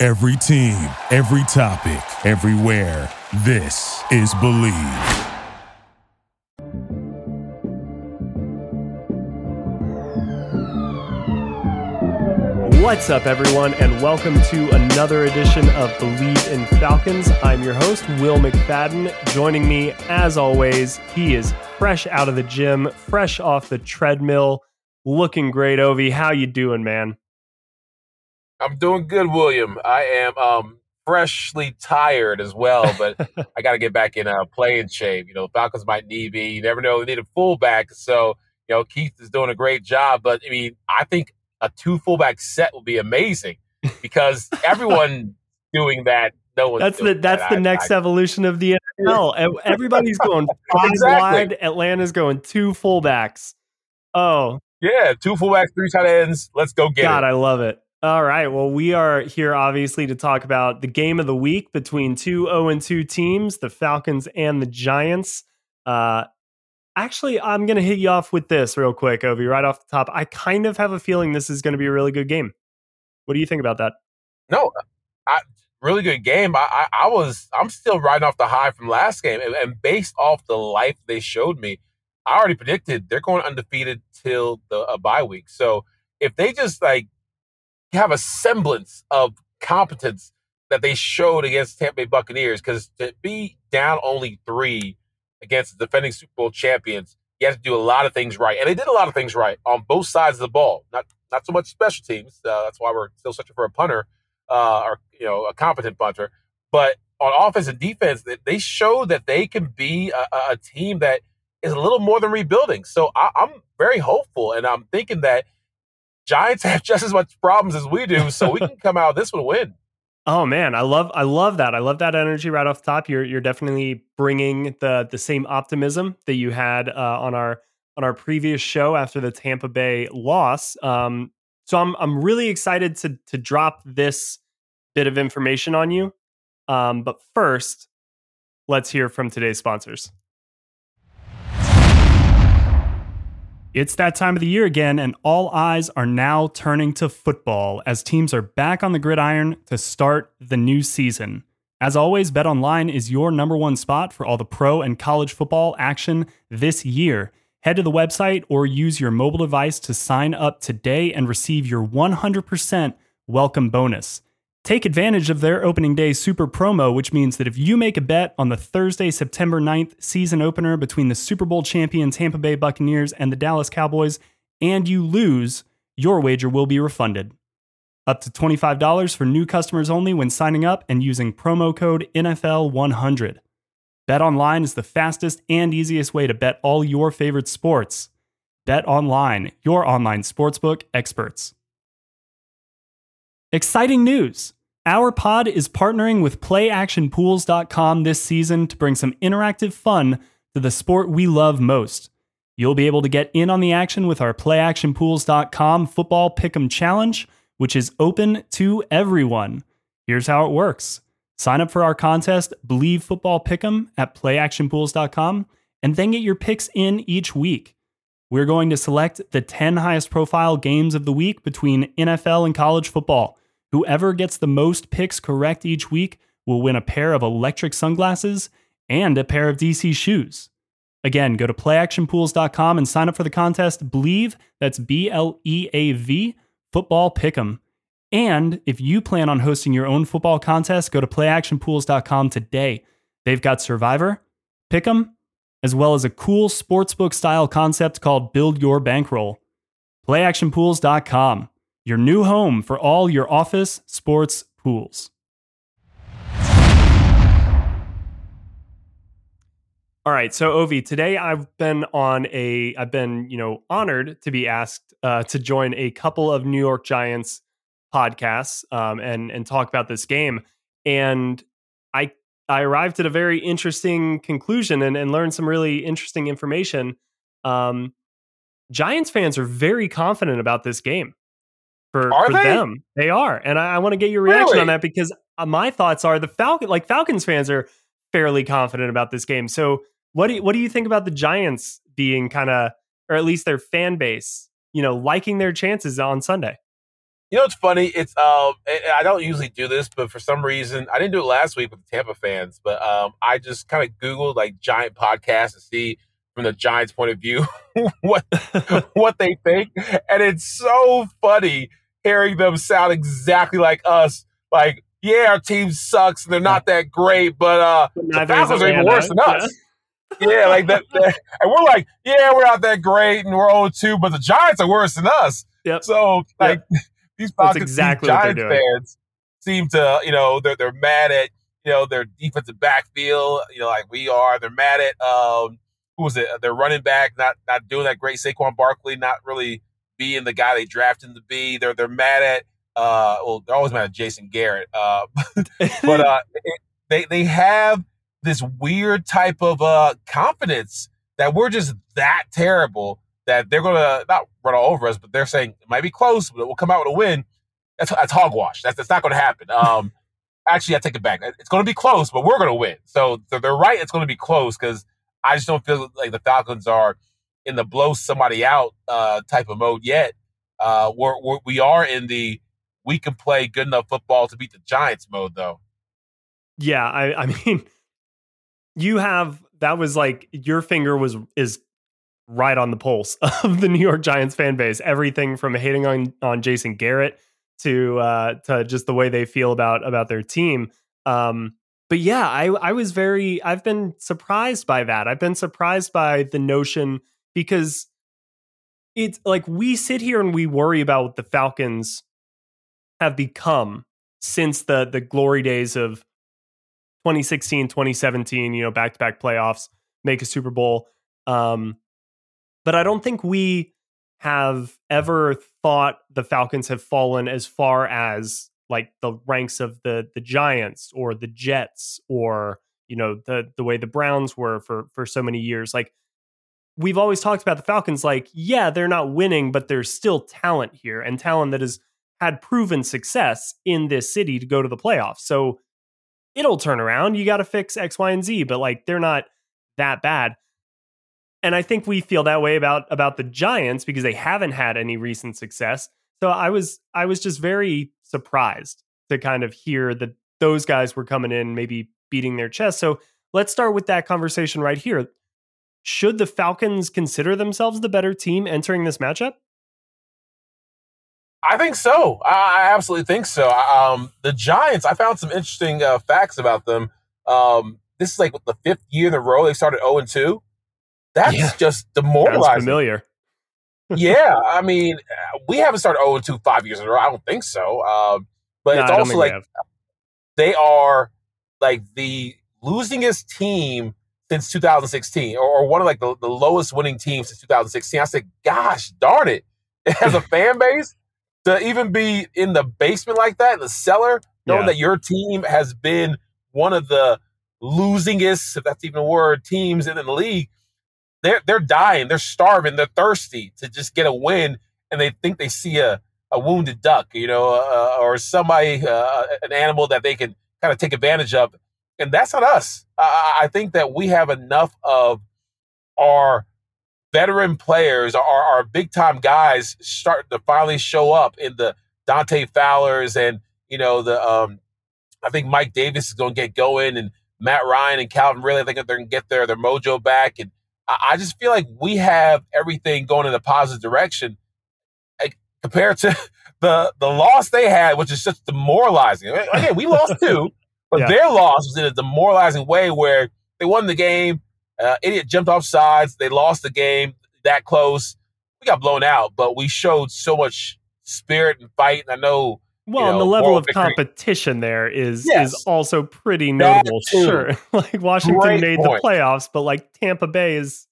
Every team, every topic, everywhere. This is Bleav. What's up, everyone, and welcome to another edition of Bleav in Falcons. I'm your host, Will McFadden. Joining me, as always, he is fresh out of the gym, fresh off the treadmill, looking great. Ovi, how you doing, man? I'm doing good, William. I am um, freshly tired as well, but I got to get back in uh, playing shape. You know, Falcons might need me. You never know; they need a fullback. So, you know, Keith is doing a great job. But I mean, I think a two fullback set would be amazing because everyone doing that. No one. That's the that's that. the I, next I, evolution of the NFL. Everybody's going five Exactly. wide. Atlanta's going two fullbacks. Oh, yeah, two fullbacks, three tight ends. Let's go get God, it. I love it. All right. Well, we are here obviously to talk about the game of the week between two 0 and 2 teams, the Falcons and the Giants. Uh, actually, I'm going to hit you off with this real quick, Ovi, right off the top. I kind of have a feeling this is going to be a really good game. What do you think about that? No, I, really good game. I, I, I was I'm still riding off the high from last game, and, and based off the life they showed me, I already predicted they're going undefeated till the a bye week. So if they just like have a semblance of competence that they showed against Tampa Bay Buccaneers, because to be down only three against defending Super Bowl champions, you have to do a lot of things right, and they did a lot of things right on both sides of the ball. Not not so much special teams. Uh, that's why we're still searching for a punter uh, or you know a competent punter. But on offense and defense, they, they showed that they can be a, a team that is a little more than rebuilding. So I, I'm very hopeful, and I'm thinking that Giants have just as much problems as we do, so we can come out this one win. Oh man, I love I love that. I love that energy right off the top. You're you're definitely bringing the the same optimism that you had uh, on our on our previous show after the Tampa Bay loss. Um, so I'm I'm really excited to to drop this bit of information on you. Um, but first, let's hear from today's sponsors. It's that time of the year again, and all eyes are now turning to football as teams are back on the gridiron to start the new season. As always, BetOnline is your number one spot for all the pro and college football action this year. Head to the website or use your mobile device to sign up today and receive your 100% welcome bonus. Take advantage of their opening day super promo, which means that if you make a bet on the Thursday, September 9th season opener between the Super Bowl champion Tampa Bay Buccaneers and the Dallas Cowboys, and you lose, your wager will be refunded. Up to $25 for new customers only when signing up and using promo code NFL100. Bet online is the fastest and easiest way to bet all your favorite sports. Bet online, your online sportsbook experts. Exciting news! Our pod is partnering with PlayActionPools.com this season to bring some interactive fun to the sport we love most. You'll be able to get in on the action with our PlayActionPools.com Football Pick'em Challenge, which is open to everyone. Here's how it works sign up for our contest, Bleav Football Pick'em, at PlayActionPools.com, and then get your picks in each week. We're going to select the 10 highest profile games of the week between NFL and college football. Whoever gets the most picks correct each week will win a pair of electric sunglasses and a pair of DC shoes. Again, go to playactionpools.com and sign up for the contest Bleav, that's B L E A V, Football Pick'em. And if you plan on hosting your own football contest, go to playactionpools.com today. They've got Survivor, Pick'em, as well as a cool sportsbook style concept called Build Your Bankroll. PlayActionPools.com, your new home for all your office sports pools. All right, so Ovi, today I've been on a, I've been, you know, honored to be asked uh, to join a couple of New York Giants podcasts um, and and talk about this game. And I I arrived at a very interesting conclusion and, and learned some really interesting information. Um, Giants fans are very confident about this game. For, Are for they? them, they are, and I, I want to get your reaction Really? on that because uh, my thoughts are the Falcon, like Falcons fans, are fairly confident about this game. So, what do you, what do you think about the Giants being kind of, or at least their fan base, you know, liking their chances on Sunday? You know it's funny? It's um, I don't usually do this, but for some reason, I didn't do it last week with the Tampa fans. But um, I just kind of googled like Giant podcasts to see from the Giants' point of view what what they think, and it's so funny hearing them sound exactly like us. Like, yeah, our team sucks and they're not that great, but uh, the Neither Falcons are even worse than us. Yeah, like that, that- and we're like, yeah, we're not that great, and we're 0-2, but the Giants are worse than us. Yep. So, like, these Falcons, exactly Giants fans seem to, you know, they're they're mad at, you know, their defensive backfield, you know, like we are. They're mad at, um, who was it? Their running back not not doing that great. Saquon Barkley not really being the guy they drafted him to be. They're they're mad at, uh, well, they're always mad at Jason Garrett. Uh, but uh, it, they they have this weird type of uh confidence that we're just that terrible that they're gonna not run all over us, but they're saying it might be close, but we'll come out with a win. That's that's hogwash. That's that's not gonna happen. Um, actually, I take it back. It's gonna be close, but we're gonna win. So they're, they're right. It's gonna be close because I just don't feel like the Falcons are in the blow somebody out uh type of mode yet. Uh, we're, we're we are in the we can play good enough football to beat the Giants mode though. Yeah, I, I mean, you have that was like your finger was is right on the pulse of the New York Giants fan base. Everything from hating on on Jason Garrett to uh, to just the way they feel about about their team. Um, but yeah, I I was very I've been surprised by that. I've been surprised by the notion because it's like we sit here and we worry about what the Falcons have become since the the glory days of 2016 2017 you know back to back playoffs make a super bowl um but i don't think we have ever thought the falcons have fallen as far as like the ranks of the the giants or the jets or you know the the way the browns were for for so many years like we've always talked about the falcons like yeah they're not winning but there's still talent here and talent that has had proven success in this city to go to the playoffs so it'll turn around. You got to fix X, Y, and Z, but like they're not that bad. And I think we feel that way about about the Giants because they haven't had any recent success. So I was I was just very surprised to kind of hear that those guys were coming in maybe beating their chest. So let's start with that conversation right here. Should the Falcons consider themselves the better team entering this matchup? I think so. I, absolutely think so. Um, the Giants, I found some interesting uh, facts about them. Um, this is like the fifth year in a row they started 0 and 2. That's Yeah. just Sounds demoralizing. familiar. Yeah, I mean, we haven't started 0 and 2 five years in a row. I don't think so. Um, but No, it's also like they are like the losingest team since 2016, or, or one of like the, the lowest winning teams since 2016. I said, gosh darn it, as a fan base to even be in the basement like that, in the cellar, knowing Yeah. that your team has been one of the losingest, if that's even a word, teams in the league. They're they're dying, they're starving, they're thirsty to just get a win, and they think they see a, a wounded duck, you know, uh, or somebody, uh, an animal that they can kind of take advantage of, and that's not us. I, I think that we have enough of our veteran players, our, our big time guys, starting to finally show up in the Dante Fowlers and you know the um, I think Mike Davis is going to get going, and Matt Ryan and Calvin really I think they're going to get their their mojo back, and I, I just feel like we have everything going in a positive direction like, compared to the the loss they had, which is just demoralizing. Again, we lost too, but Yeah. their loss was in a demoralizing way where they won the game. Uh, idiot jumped off sides. They lost the game that close. We got blown out, but we showed so much spirit and fight. And I know Well, you and the level of victory. competition there is Yes. is also pretty notable. Sure, like Washington Great made point. the playoffs, but like Tampa Bay is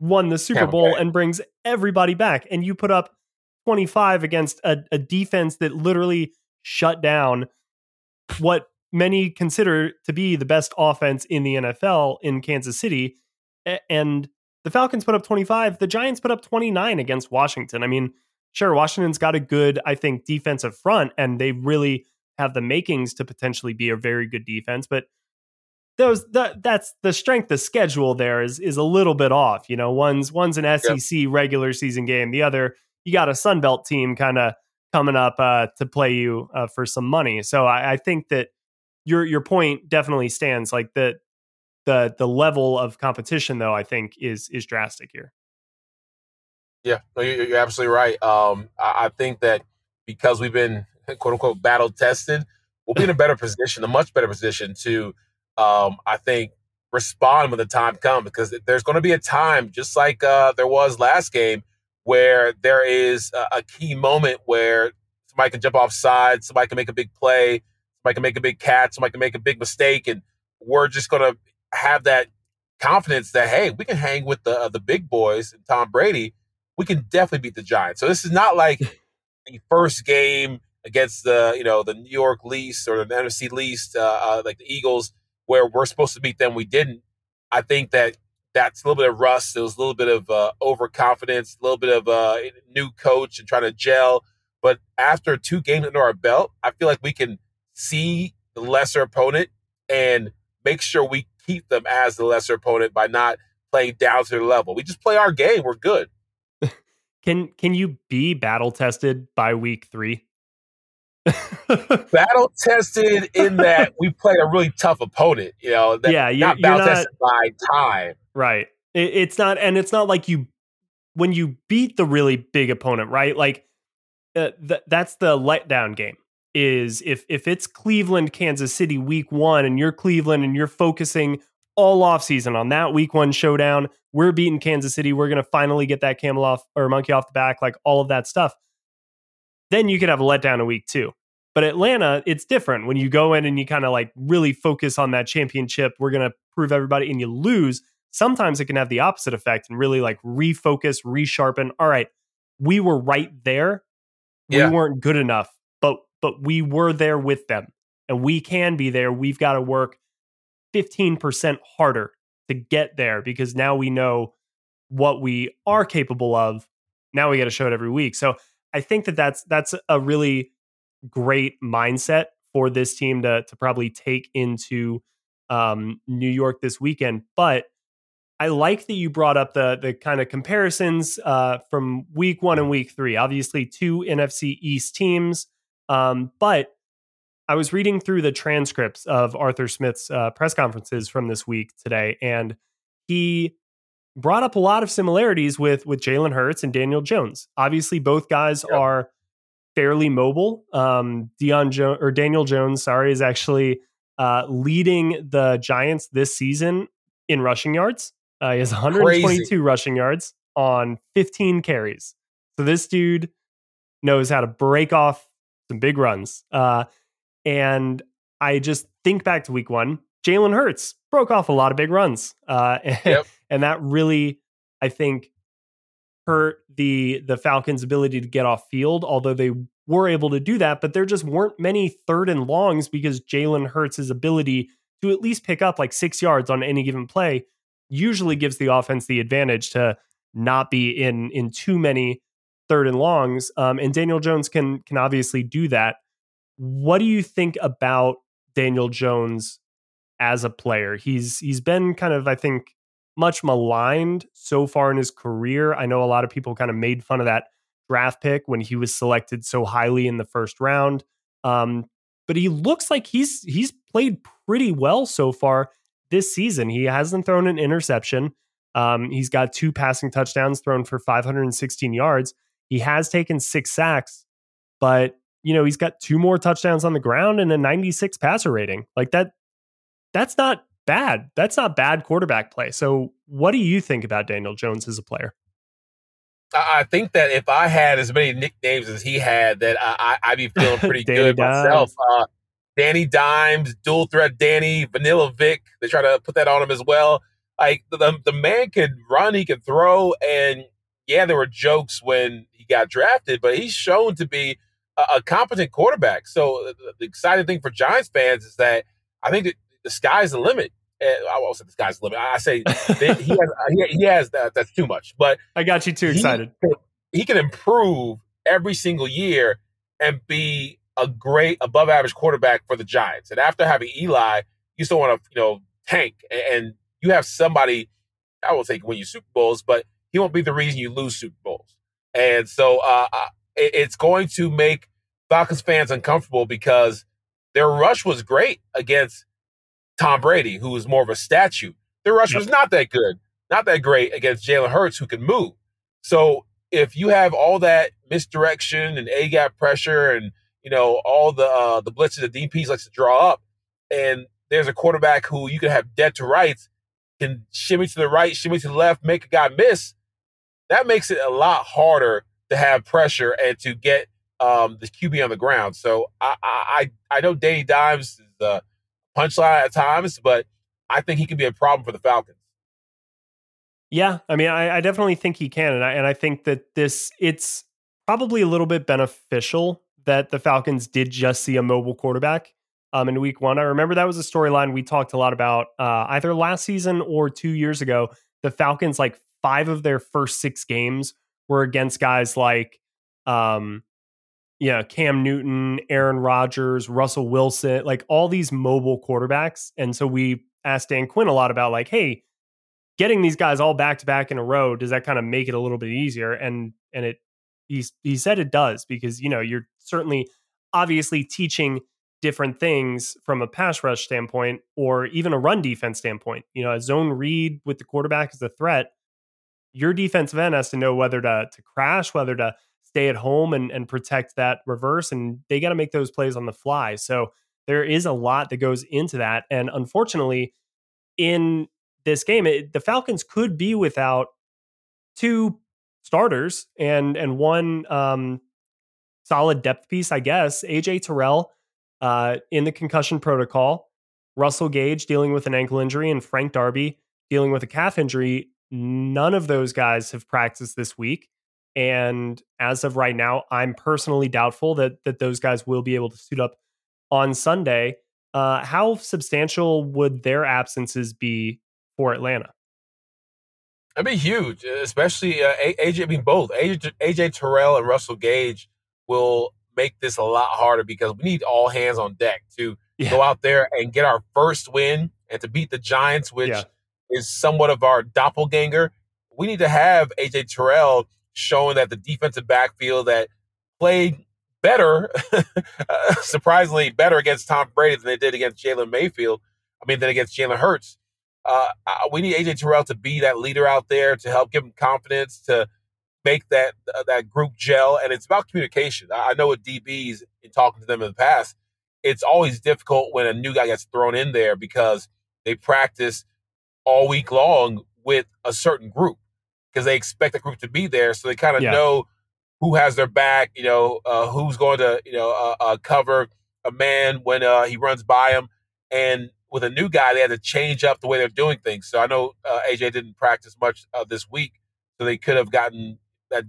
won the Super Tampa Bowl Bay. and brings everybody back, and you put up 25 against a, a defense that literally shut down what many consider to be the best offense in the NFL in Kansas City. And the Falcons put up 25, the Giants put up 29 against Washington. I mean, sure, Washington's got a good, I think, defensive front, and they really have the makings to potentially be a very good defense, but those that that's the strength of schedule there is is a little bit off. You know, one's one's an SEC yep. regular season game, the other you got a Sun Belt team kind of coming up uh, to play you uh, for some money. So I, I think that your your point definitely stands. Like the the the level of competition, though, I think is is drastic here. Yeah, you're absolutely right. Um, I think that because we've been quote unquote battle tested, we'll be in a better position, a much better position to, um, I think, respond when the time comes. Because there's going to be a time, just like uh, there was last game, where there is a, a key moment where somebody can jump offside, somebody can make a big play, somebody can make a big catch, somebody can make a big mistake, and we're just going to have that confidence that hey, we can hang with the uh, the big boys and Tom Brady. We can definitely beat the Giants. So this is not like the first game against the you know the New York least or the NFC least, uh, uh, like the Eagles, where we're supposed to beat them, we didn't. I think that that's a little bit of rust. It was a little bit of uh, overconfidence, a little bit of uh, new coach and trying to gel. But after two games under our belt, I feel like we can see the lesser opponent and make sure we keep them as the lesser opponent by not playing down to their level. We just play our game. We're good. Can can you be battle tested by week three? battle tested in that we played a really tough opponent. You know, that, yeah, you're, not battle tested by time. Right. It, it's not, and it's not like you when you beat the really big opponent, right? Like uh, th- that's the letdown game. Is if if it's Cleveland, Kansas City, week one, and you're Cleveland and you're focusing all off season on that week one showdown. We're beating Kansas City. We're going to finally get that camel off or monkey off the back, like all of that stuff. Then you could have a letdown in week two. But Atlanta, it's different when you go in and you kind of like really focus on that championship. We're going to prove everybody and you lose. Sometimes it can have the opposite effect and really like refocus, resharpen. All right, we were right there. Yeah. We weren't good enough, but but we were there with them. And we can be there. We've got to work 15% harder to get there because now we know what we are capable of. Now we got to show it every week. So I think that that's that's a really great mindset for this team to to probably take into um, New York this weekend. But I like that you brought up the the kind of comparisons uh, from week one and week three. Obviously, two NFC East teams, um, but I was reading through the transcripts of Arthur Smith's uh, press conferences from this week today, and he brought up a lot of similarities with with Jalen Hurts and Daniel Jones. Obviously, both guys are fairly mobile. Um, Dion jo- or Daniel Jones, sorry, is actually uh, leading the Giants this season in rushing yards. Uh, he has 122 Crazy. rushing yards on 15 carries. So this dude knows how to break off some big runs. Uh, and I just think back to week one. Jalen Hurts broke off a lot of big runs. Uh, and, yep. and that really, I think, hurt the the Falcons' ability to get off field, although they were able to do that. But there just weren't many third and longs because Jalen Hurts' ability to at least pick up like six yards on any given play usually gives the offense the advantage to not be in in too many third and longs. Um, and Daniel Jones can can obviously do that. What do you think about Daniel Jones as a player? He's he's been kind of I think much maligned so far in his career. I know a lot of people kind of made fun of that draft pick when he was selected so highly in the first round. Um, but he looks like he's he's played pretty well so far this season. He hasn't thrown an interception. Um, he's got two passing touchdowns thrown for 516 yards. He has taken six sacks, but you know he's got two more touchdowns on the ground and a 96 passer rating. Like that, that's not bad. That's not bad quarterback play. So, what do you think about Daniel Jones as a player? I think that if I had as many nicknames as he had, that I, would be feeling pretty good Dimes. myself. Uh, Danny Dimes, dual threat Danny, Vanilla Vic. They try to put that on him as well. Like the the man can run, he can throw, and yeah, there were jokes when he got drafted, but he's shown to be a, competent quarterback. So the, exciting thing for Giants fans is that I think that the sky's the limit. I won't say the sky's the limit. I say he has, he, he has that. That's too much. But I got you too excited. He, he can improve every single year and be a great above average quarterback for the Giants. And after having Eli, you still want to, you know, tank and you have somebody, I will say win you Super Bowls, but he won't be the reason you lose Super Bowls. And so uh, it's going to make Falcons fans uncomfortable because their rush was great against Tom Brady, who was more of a statue. Their rush yep. was not that good, not that great against Jalen Hurts, who can move. So if you have all that misdirection and A gap pressure and you know all the uh, the blitzes that DPS likes to draw up, and there's a quarterback who you can have dead to rights, can shimmy to the right, shimmy to the left, make a guy miss. That makes it a lot harder to have pressure and to get um, the QB on the ground. So I I I know Danny Dimes is the punchline at times, but I think he can be a problem for the Falcons. Yeah, I mean, I, I definitely think he can, and I and I think that this it's probably a little bit beneficial that the Falcons did just see a mobile quarterback um, in week one. I remember that was a storyline we talked a lot about uh, either last season or two years ago. The Falcons, like five of their first six games, were against guys like, um, yeah, Cam Newton, Aaron Rodgers, Russell Wilson, like all these mobile quarterbacks. And so we asked Dan Quinn a lot about like, hey, getting these guys all back to back in a row, does that kind of make it a little bit easier? And and it he he said it does because you know you're certainly obviously teaching different things from a pass rush standpoint or even a run defense standpoint. You know, a zone read with the quarterback as a threat, your defensive end has to know whether to to crash, whether to stay at home and, and protect that reverse. And they got to make those plays on the fly. So there is a lot that goes into that. And unfortunately, in this game, it, the Falcons could be without two starters and and one um, solid depth piece, I guess. AJ Terrell uh, in the concussion protocol, Russell Gage dealing with an ankle injury, and Frank Darby dealing with a calf injury. None of those guys have practiced this week. And as of right now, I'm personally doubtful that that those guys will be able to suit up on Sunday. Uh, how substantial would their absences be for Atlanta? That'd be huge, especially uh, AJ. I mean, both AJ, AJ Terrell and Russell Gage will make this a lot harder because we need all hands on deck to yeah. go out there and get our first win and to beat the Giants, which yeah. Is somewhat of our doppelganger. We need to have AJ Terrell showing that the defensive backfield that played better, surprisingly better against Tom Brady than they did against Jalen Mayfield. I mean, than against Jalen Hurts. Uh, we need AJ Terrell to be that leader out there to help give him confidence to make that uh, that group gel. And it's about communication. I, I know with DBs in talking to them in the past, it's always difficult when a new guy gets thrown in there because they practice all week long with a certain group because they expect the group to be there, so they kind of yeah. know who has their back. You know, uh, who's going to you know uh, uh, cover a man when uh, he runs by him. And with a new guy, they had to change up the way they're doing things. So I know uh, AJ didn't practice much uh, this week, so they could have gotten that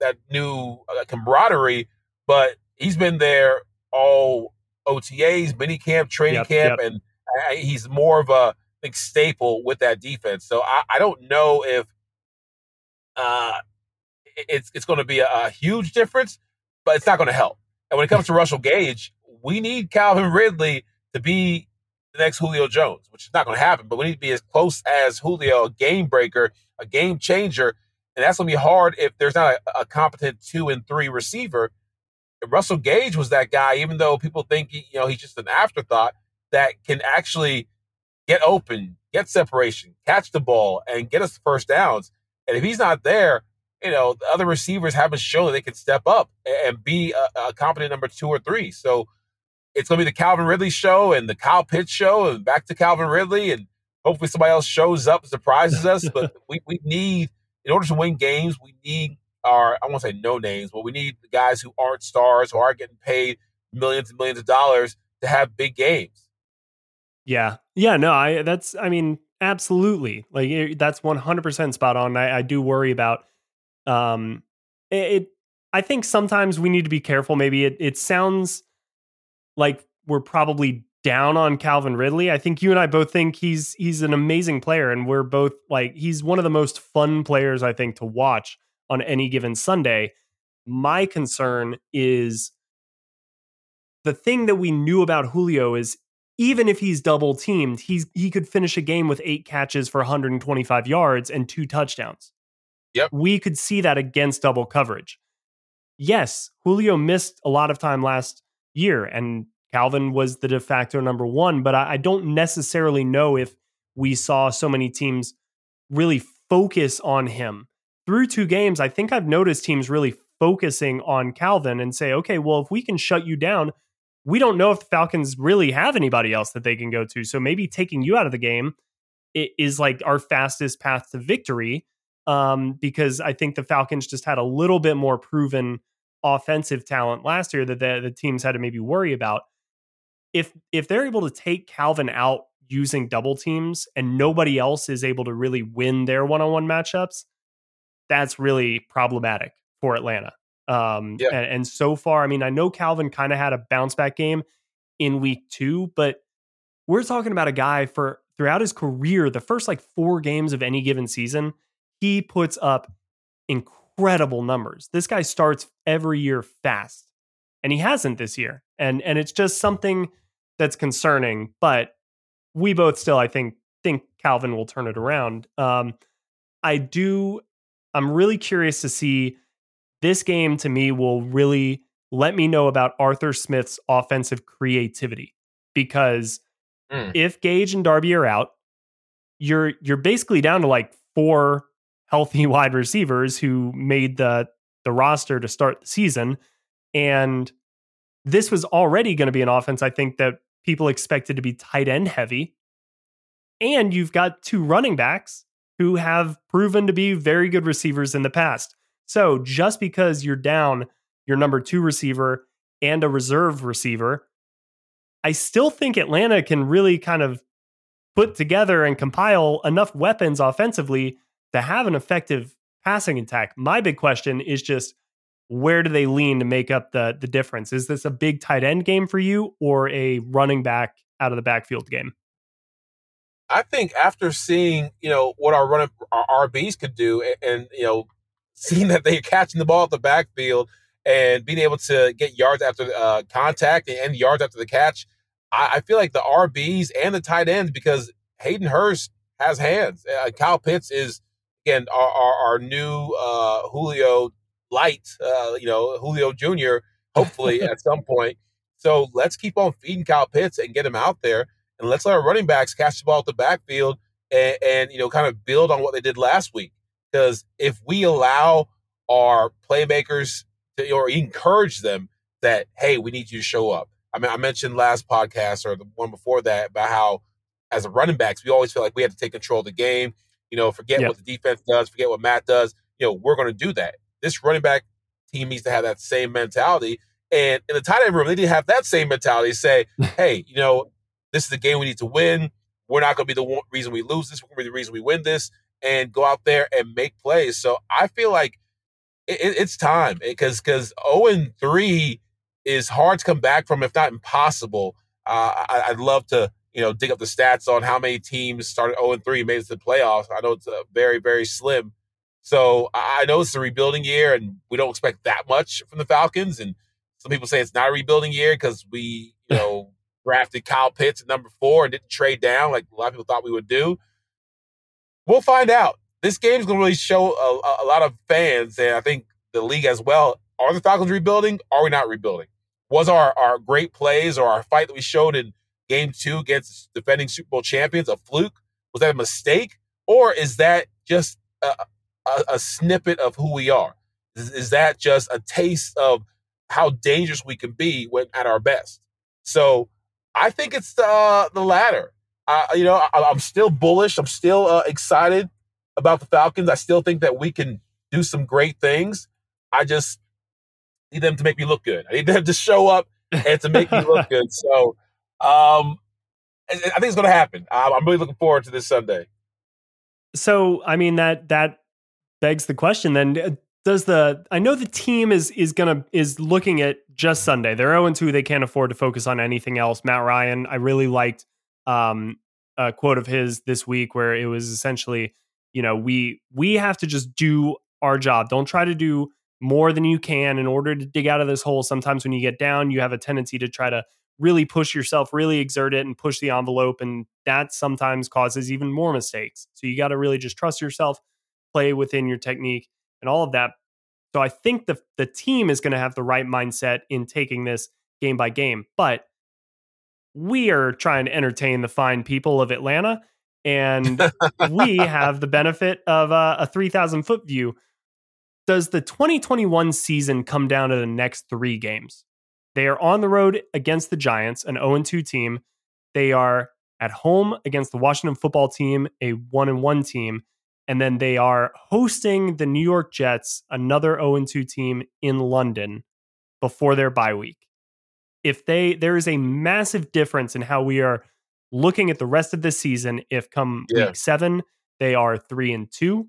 that new camaraderie. But he's been there all OTAs, mini camp, training yep, camp, yep. and he's more of a big staple with that defense. So I, I don't know if uh, it's it's going to be a, a, huge difference, but it's not going to help. And when it comes to Russell Gage, we need Calvin Ridley to be the next Julio Jones, which is not going to happen. But we need to be as close as Julio, a game breaker, a game changer, and that's going to be hard if there's not a, a competent two and three receiver. Russell Gage was that guy, even though people think you know he's just an afterthought, that can actually get open, get separation, catch the ball, and get us the first downs. And if he's not there, you know, the other receivers haven't shown that they can step up and be a, a competent number two or three. So it's going to be the Calvin Ridley show and the Kyle Pitts show and back to Calvin Ridley. And hopefully somebody else shows up and surprises us. but we, we need, in order to win games, we need our, I won't say no names, but we need the guys who aren't stars, who aren't getting paid millions and millions of dollars to have big games. Yeah. Yeah. No, I, that's, I mean, Absolutely. Like that's 100% spot on. I, I do worry about Um, it, it I think sometimes we need to be careful. Maybe it it sounds like we're probably down on Calvin Ridley. I think you and I both think he's he's an amazing player, and we're both like he's one of the most fun players I think to watch on any given Sunday. My concern is the thing that we knew about Julio is even if he's double teamed, he's he could finish a game with eight catches for 125 yards and two touchdowns. Yep. We could see that against double coverage. Yes, Julio missed a lot of time last year, and Calvin was the de facto number one, but I, I don't necessarily know if we saw so many teams really focus on him. Through two games, I think I've noticed teams really focusing on Calvin and say, okay, well, if we can shut you down, we don't know if the Falcons really have anybody else that they can go to. So maybe taking you out of the game is like our fastest path to victory. Um, because I think the Falcons just had a little bit more proven offensive talent last year that the, the teams had to maybe worry about. If if they're able to take Calvin out using double teams and nobody else is able to really win their one-on-one matchups, that's really problematic for Atlanta. Um, Yeah. and, and so far, I mean, I know Calvin kind of had a bounce back game in week two, but we're talking about a guy for throughout his career, the first like four games of any given season, he puts up incredible numbers. This guy starts every year fast, and he hasn't this year, and and it's just something that's concerning. But we both still, I think, think Calvin will turn it around. Um, I do. I'm really curious to see this game. To me, will really let me know about Arthur Smith's offensive creativity because Mm. if Gage and Darby are out, you're you're basically down to like four healthy wide receivers who made the the roster to start the season and this was already going to be an offense I think that people expected to be tight end heavy and you've got two running backs who have proven to be very good receivers in the past. So just because you're down your number 2 receiver and a reserve receiver I still think Atlanta can really kind of put together and compile enough weapons offensively to have an effective passing attack. My big question is just where do they lean to make up the the difference? Is this a big tight end game for you or a running back out of the backfield game? I think after seeing you know what our running our RBs could do, and, and you know seeing that they're catching the ball at the backfield and being able to get yards after uh, contact and yards after the catch, I, I feel like the RBs and the tight ends because Hayden Hurst has hands. Uh, Kyle Pitts is again our our, our new uh, Julio light, uh, you know Julio Junior. Hopefully at some point. So let's keep on feeding Kyle Pitts and get him out there and let's let our running backs catch the ball at the backfield and, and you know kind of build on what they did last week. Because if we allow our playmakers to, or encourage them that hey, we need you to show up. I mean, I mentioned last podcast or the one before that about how as a running backs we always feel like we have to take control of the game. You know, forget Yep. what the defense does, forget what Matt does. You know, we're going to do that. This running back team needs to have that same mentality. And in the tight end room, they need to have that same mentality. Say, hey, you know, this is the game we need to win. We're not going to be the one reason we lose this. We're going to be the reason we win this, and go out there and make plays. So I feel like it, it- it's time because because zero and three is hard to come back from, if not impossible. Uh, I, I'd love to you know dig up the stats on how many teams started zero and three made it to the playoffs. I know it's uh, very very slim. So I I know it's a rebuilding year, and we don't expect that much from the Falcons. And some people say it's not a rebuilding year because we, you know, drafted Kyle Pitts at number four and didn't trade down like a lot of people thought we would do. We'll find out. This game's going to really show a, a lot of fans, and I think the league as well. Are the Falcons rebuilding? Are we not rebuilding? Was our, our great plays or our fight that we showed in game two against defending Super Bowl champions a fluke? Was that a mistake? Or is that just a, a, a snippet of who we are? Is, is that just a taste of how dangerous we can be when at our best? So I think it's the the latter. Uh, you know, I, I'm still bullish. I'm still uh, excited about the Falcons. I still think that we can do some great things. I just need them to make me look good. I need them to show up and to make me look good. So um, I, I think it's going to happen. I'm, I'm really looking forward to this Sunday. So, I mean that that begs the question then uh, does the I know the team is is gonna is looking at just Sunday. They're 0 2. They can't afford to focus on anything else. Matt Ryan, I really liked um, a quote of his this week where it was essentially, you know, we we have to just do our job. Don't try to do more than you can in order to dig out of this hole. Sometimes when you get down, you have a tendency to try to really push yourself, really exert it and push the envelope. And that sometimes causes even more mistakes. So you got to really just trust yourself, play within your technique and all of that. So I think the the team is going to have the right mindset in taking this game by game. But we are trying to entertain the fine people of Atlanta, and we have the benefit of uh, a three thousand foot view. Does the 2021 season come down to the next three games? They are on the road against the Giants, an 0 2 team. They are at home against the Washington football team, a 1 1 team. And then they are hosting the New York Jets, another 0 2 team in London before their bye week. If they, there is a massive difference in how we are looking at the rest of the season. If come yeah. week seven, they are three and two,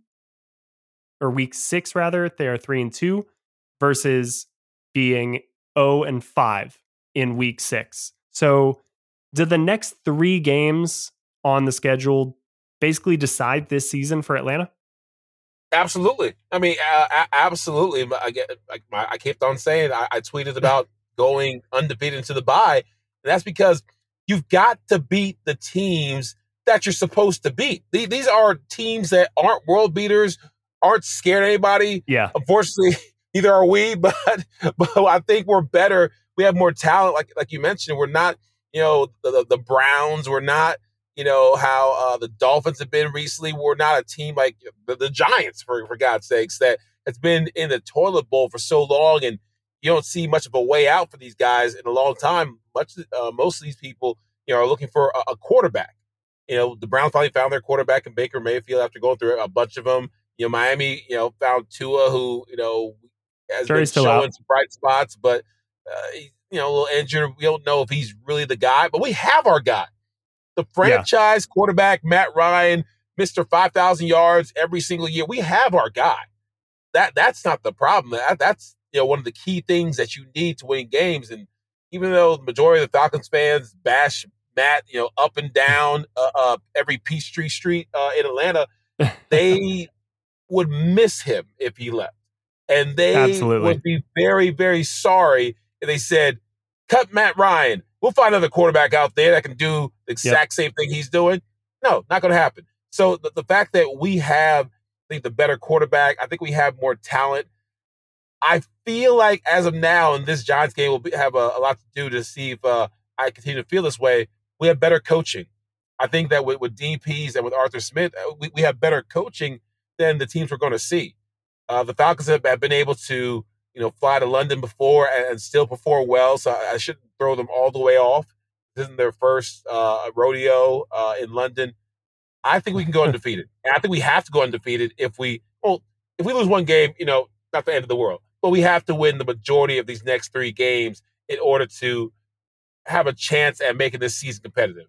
or week six, rather, they are three and two versus being 0 and 5 in week six. So, do the next three games on the schedule basically decide this season for Atlanta? Absolutely. I mean, uh, absolutely. I get. I, I kept on saying. I, I tweeted about going undefeated into the bye, and that's because you've got to beat the teams that you're supposed to beat. These are teams that aren't world beaters, aren't scared of anybody. Yeah. Unfortunately, neither are we, but but I think we're better. We have more talent, like like you mentioned. We're not, you know, the the, the Browns. We're not, you know, how uh, the Dolphins have been recently. We're not a team like the, the Giants, for for God's sakes, that has been in the toilet bowl for so long, and you don't see much of a way out for these guys in a long time. Much uh, most of these people, you know, are looking for a, a quarterback. You know, the Browns finally found their quarterback in Baker Mayfield after going through a bunch of them. You know, Miami, you know, found Tua, who you know has been showing out. some bright spots, but uh, you know, a little injured. We don't know if he's really the guy, but we have our guy, the franchise yeah. quarterback Matt Ryan, Mister Five Thousand yards every single year. We have our guy. That that's not the problem. That, that's you know one of the key things that you need to win games. And even though the majority of the Falcons fans bash Matt, you know, up and down uh, uh, every Peachtree Street uh, in Atlanta, they would miss him if he left and they Absolutely. would be very, very sorry if they said, "Cut Matt Ryan. We'll find another quarterback out there that can do the exact yep. same thing he's doing." No, not going to happen. So the, the fact that we have, I think, the better quarterback, I think we have more talent. I feel like as of now, in this Giants game, will be, have a, a, lot to do to see if uh, I continue to feel this way. We have better coaching. I think that with, with Pees and with Arthur Smith, uh, we, we have better coaching than the teams we're going to see. Uh, the Falcons have, have, been able to, you know, fly to London before and, and still perform well. So I, I, shouldn't throw them all the way off. This isn't their first uh, rodeo uh, in London. I think we can go undefeated, and I think we have to go undefeated if we well, if we lose one game, you know, not the end of the world, but we have to win the majority of these next three games in order to have a chance at making this season competitive.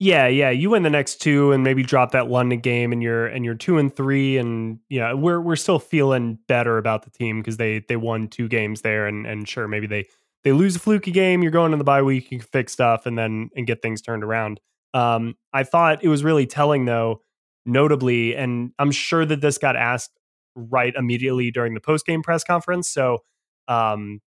Yeah, yeah. You win the next two and maybe drop that London game and you're and you're two and three and yeah, we're we're still feeling better about the team because they they won two games there and and sure maybe they they lose a fluky game, you're going in the bye week, you can fix stuff and then and get things turned around. Um, I thought it was really telling though, notably, and I'm sure that this got asked right immediately during the post game press conference. So um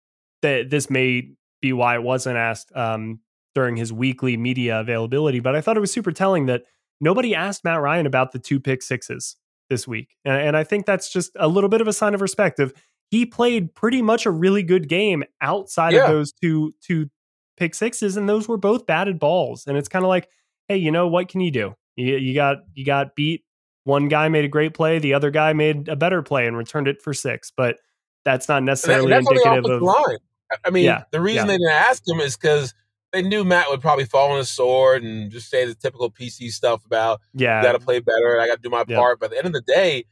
that this may be why it wasn't asked. Um, during his weekly media availability. But I thought it was super telling that nobody asked Matt Ryan about the two pick sixes this week. And, and I think that's just a little bit of a sign of respect of he played pretty much a really good game outside yeah. of those two two pick sixes, and those were both batted balls. And it's kind of like, hey, you know what can you do? You, you got you got beat. One guy made a great play, the other guy made a better play and returned it for six. But that's not necessarily that, that's indicative of line. I mean, yeah, the reason yeah. they didn't ask him is because they knew Matt would probably fall on his sword and just say the typical PC stuff about yeah, got to play better. I got to do my part. But at the end of the day,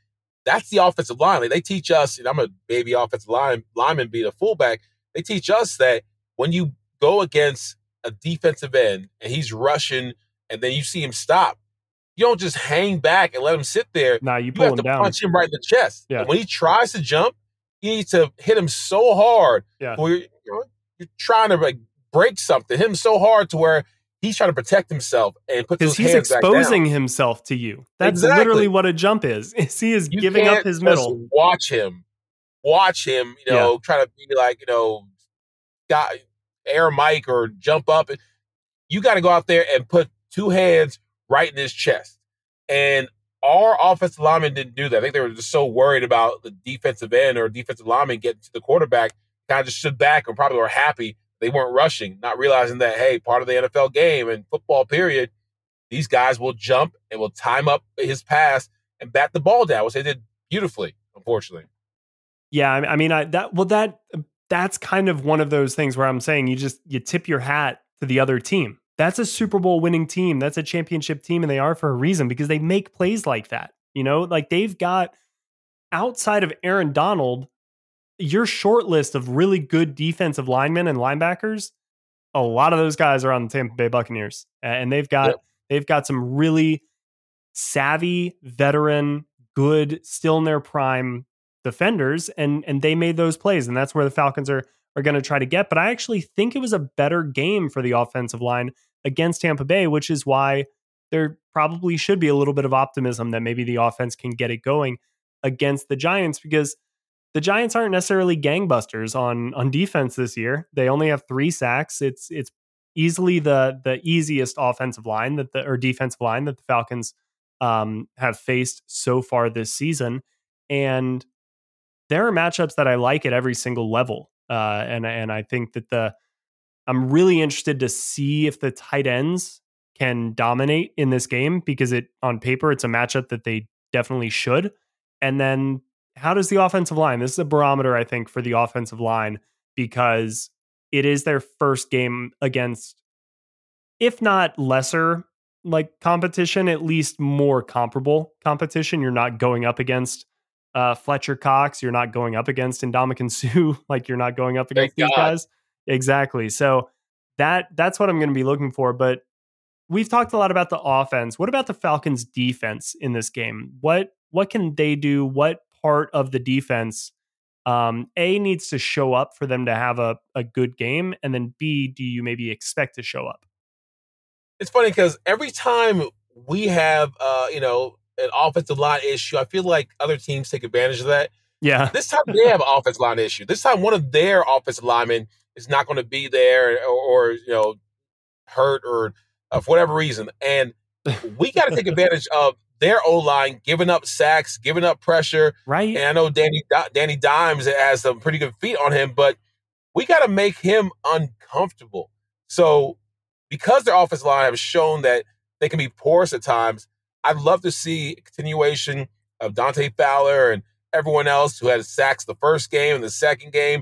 that's the offensive line. Like they teach us, and I'm a baby offensive line lineman, being a fullback. They teach us that when you go against a defensive end and he's rushing, and then you see him stop, you don't just hang back and let him sit there. Nah, you You have to down. punch him right in the chest. Yeah. And when he tries to jump, you need to hit him so hard Yeah. where you're, you know, you're trying to like break something, hit him so hard to where he's trying to protect himself and put Because his he's hands back down. exposing himself to you. That's Exactly. literally what a jump is. Is he is You giving up his just middle. Watch him, watch him. You know, try to be like you know, got air Mike or jump up. You got to go out there and put two hands right in his chest. And our offensive linemen didn't do that. I think they were just so worried about the defensive end or defensive lineman getting to the quarterback, kind of just stood back and probably were happy they weren't rushing, not realizing that hey, part of the NFL game and football period, these guys will jump and will time up his pass and bat the ball down, which they did beautifully. Unfortunately, Yeah, I I mean, I that well that that's kind of one of those things where I'm saying you just you tip your hat to the other team. That's a Super Bowl winning team. That's a championship team, and they are for a reason because they make plays like that. You know, like they've got outside of Aaron Donald, your short list of really good defensive linemen and linebackers. A lot of those guys are on the Tampa Bay Buccaneers, and they've got Yep. they've got some really savvy veteran, good, still in their prime defenders, and and they made those plays, and that's where the Falcons are are going to try to get. But I actually think it was a better game for the offensive line against Tampa Bay, which is why there probably should be a little bit of optimism that maybe the offense can get it going against the Giants because the Giants aren't necessarily gangbusters on on defense this year. They only have 3 sacks. It's it's easily the the easiest offensive line that the or defensive line that the Falcons um, have faced so far this season and there are matchups that I like at every single level. Uh, and and I think that the I'm really interested to see if the tight ends can dominate in this game because it on paper it's a matchup that they definitely should. And then how does the offensive line? This is a barometer I think for the offensive line because it is their first game against if not lesser like competition, at least more comparable competition. You're not going up against uh, Fletcher Cox. You're not going up against Ndamukong Suh. like you're not going up Thank against these God. guys. Exactly. So that that's what I'm going to be looking for. But we've talked a lot about the offense. What about the Falcons' defense in this game? What what can they do? What part of the defense um, A needs to show up for them to have a, a good game, and then B, do you maybe expect to show up? it's funny because every time we have, uh, you know, an offensive line issue, I feel like other teams take advantage of that. Yeah, This time they have an offensive line issue. This time one of their offensive linemen is not going to be there or, or you know hurt or uh, for whatever reason, and we got to take advantage of their O line giving up sacks, giving up pressure. right. And I know Danny Danny Dimes has some pretty good feet on him, but we got to make him uncomfortable. So because their offensive line have shown that they can be porous at times, I'd love to see a continuation of Dante Fowler and everyone else who had sacks the first game and the second game.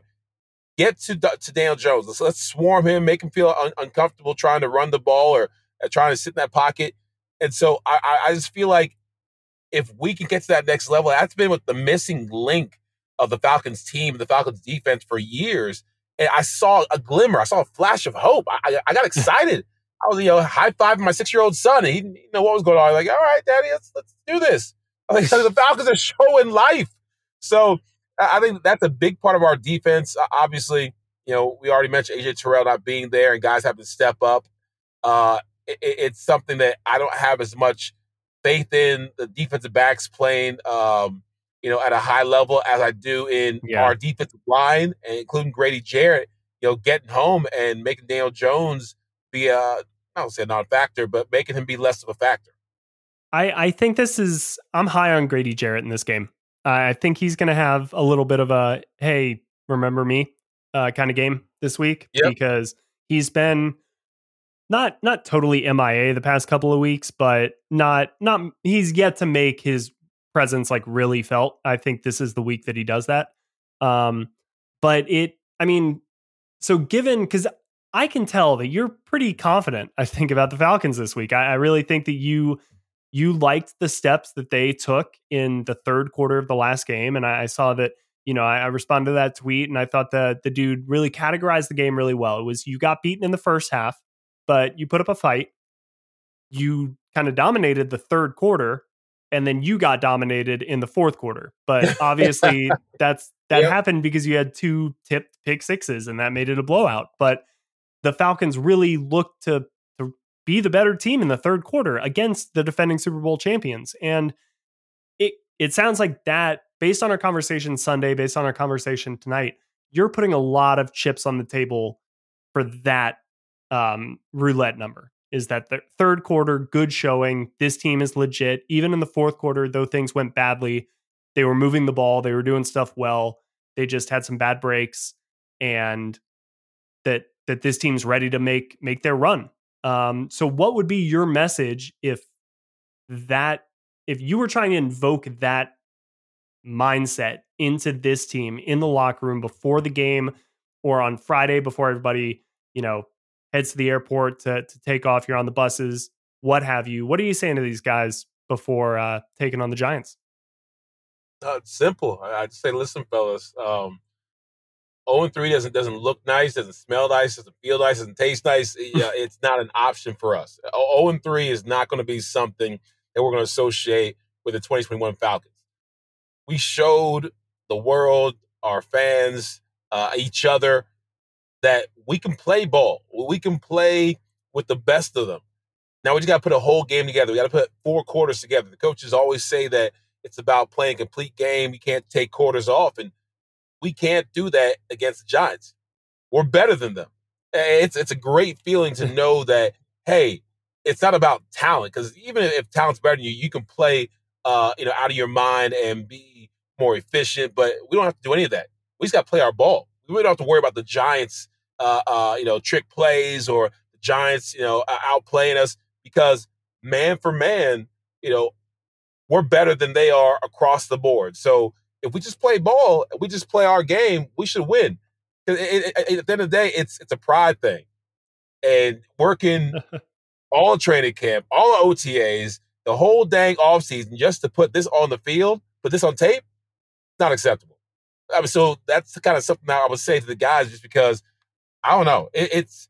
Get to to Daniel Jones. Let's, let's swarm him, make him feel un- uncomfortable trying to run the ball or uh, trying to sit in that pocket. And so I, I, just feel like if we can get to that next level, that's been what the missing link of the Falcons team, the Falcons defense for years. And I saw a glimmer, I saw a flash of hope. I, I got excited. I was, you know, high fiving my six year old son. And he didn't know what was going on. Like, all right, daddy, let's let's do this. I Like, the Falcons are showing life. So I think that's a big part of our defense. Uh, Obviously, you know, we already mentioned AJ Terrell not being there and guys having to step up. Uh, it- it's something that I don't have as much faith in the defensive backs playing, um, you know, at a high level as I do in Yeah. our defensive line, including Grady Jarrett. You know, getting home and making Daniel Jones be a I don't say not a factor, but making him be less of a factor. I, I think this is I'm high on Grady Jarrett in this game. I think he's going to have a little bit of a hey, remember me uh, kind of game this week Yep. because he's been not not totally MIA the past couple of weeks, but not not he's yet to make his presence like really felt. I think this is the week that he does that. Um, but it, I mean, so given because I can tell that you're pretty confident. I think about the Falcons this week. I, I really think that you you liked the steps that they took in the third quarter of the last game, and I, I saw that. You know, I, I responded to that tweet, and I thought that the dude really categorized the game really well. It was you got beaten in the first half, but you put up a fight. You kind of dominated the third quarter and then you got dominated in the fourth quarter. But obviously that's that yep. happened because you had two tipped pick sixes and that made it a blowout. But the Falcons really looked to to be the better team in the third quarter against the defending Super Bowl champions. And it it sounds like that based on our conversation Sunday, based on our conversation tonight, you're putting a lot of chips on the table for that um, roulette number is that the third quarter, good showing. This team is legit. Even in the fourth quarter, though things went badly, they were moving the ball, they were doing stuff well. They just had some bad breaks, and that that this team's ready to make make their run. Um, so, what would be your message if that if you were trying to invoke that mindset into this team in the locker room before the game or on Friday before everybody, you know, heads to the airport to, to take off. You're on the buses, what have you. What are you saying to these guys before uh, taking on the Giants? Uh, simple. I, would say, listen, fellas. Um, 0 3 doesn't doesn't look nice, doesn't smell nice, doesn't feel nice, doesn't taste nice. Yeah, it's not an option for us. 0 3 is not going to be something that we're going to associate with the 2021 Falcons. We showed the world, our fans, uh, each other that we can play ball. We can play with the best of them. Now we just got to put a whole game together. We got to put four quarters together. The coaches always say that it's about playing complete game. You can't take quarters off, and we can't do that against the Giants. We're better than them. It's it's a great feeling to know that hey, it's not about talent because even if talent's better than you, you can play uh, you know out of your mind and be more efficient. But we don't have to do any of that. We just got to play our ball. We don't have to worry about the Giants uh, uh, you know, trick plays or the Giants, you know, outplaying us because man for man, you know, we're better than they are across the board. So if we just play ball, we just play our game, we should win. It, it, it, at the end of the day, it's it's a pride thing, and working all training camp, all the OTAs, the whole dang offseason just to put this on the field, put this on tape, not acceptable. I mean, so that's the kind of something I would say to the guys, just because I don't know. It, it's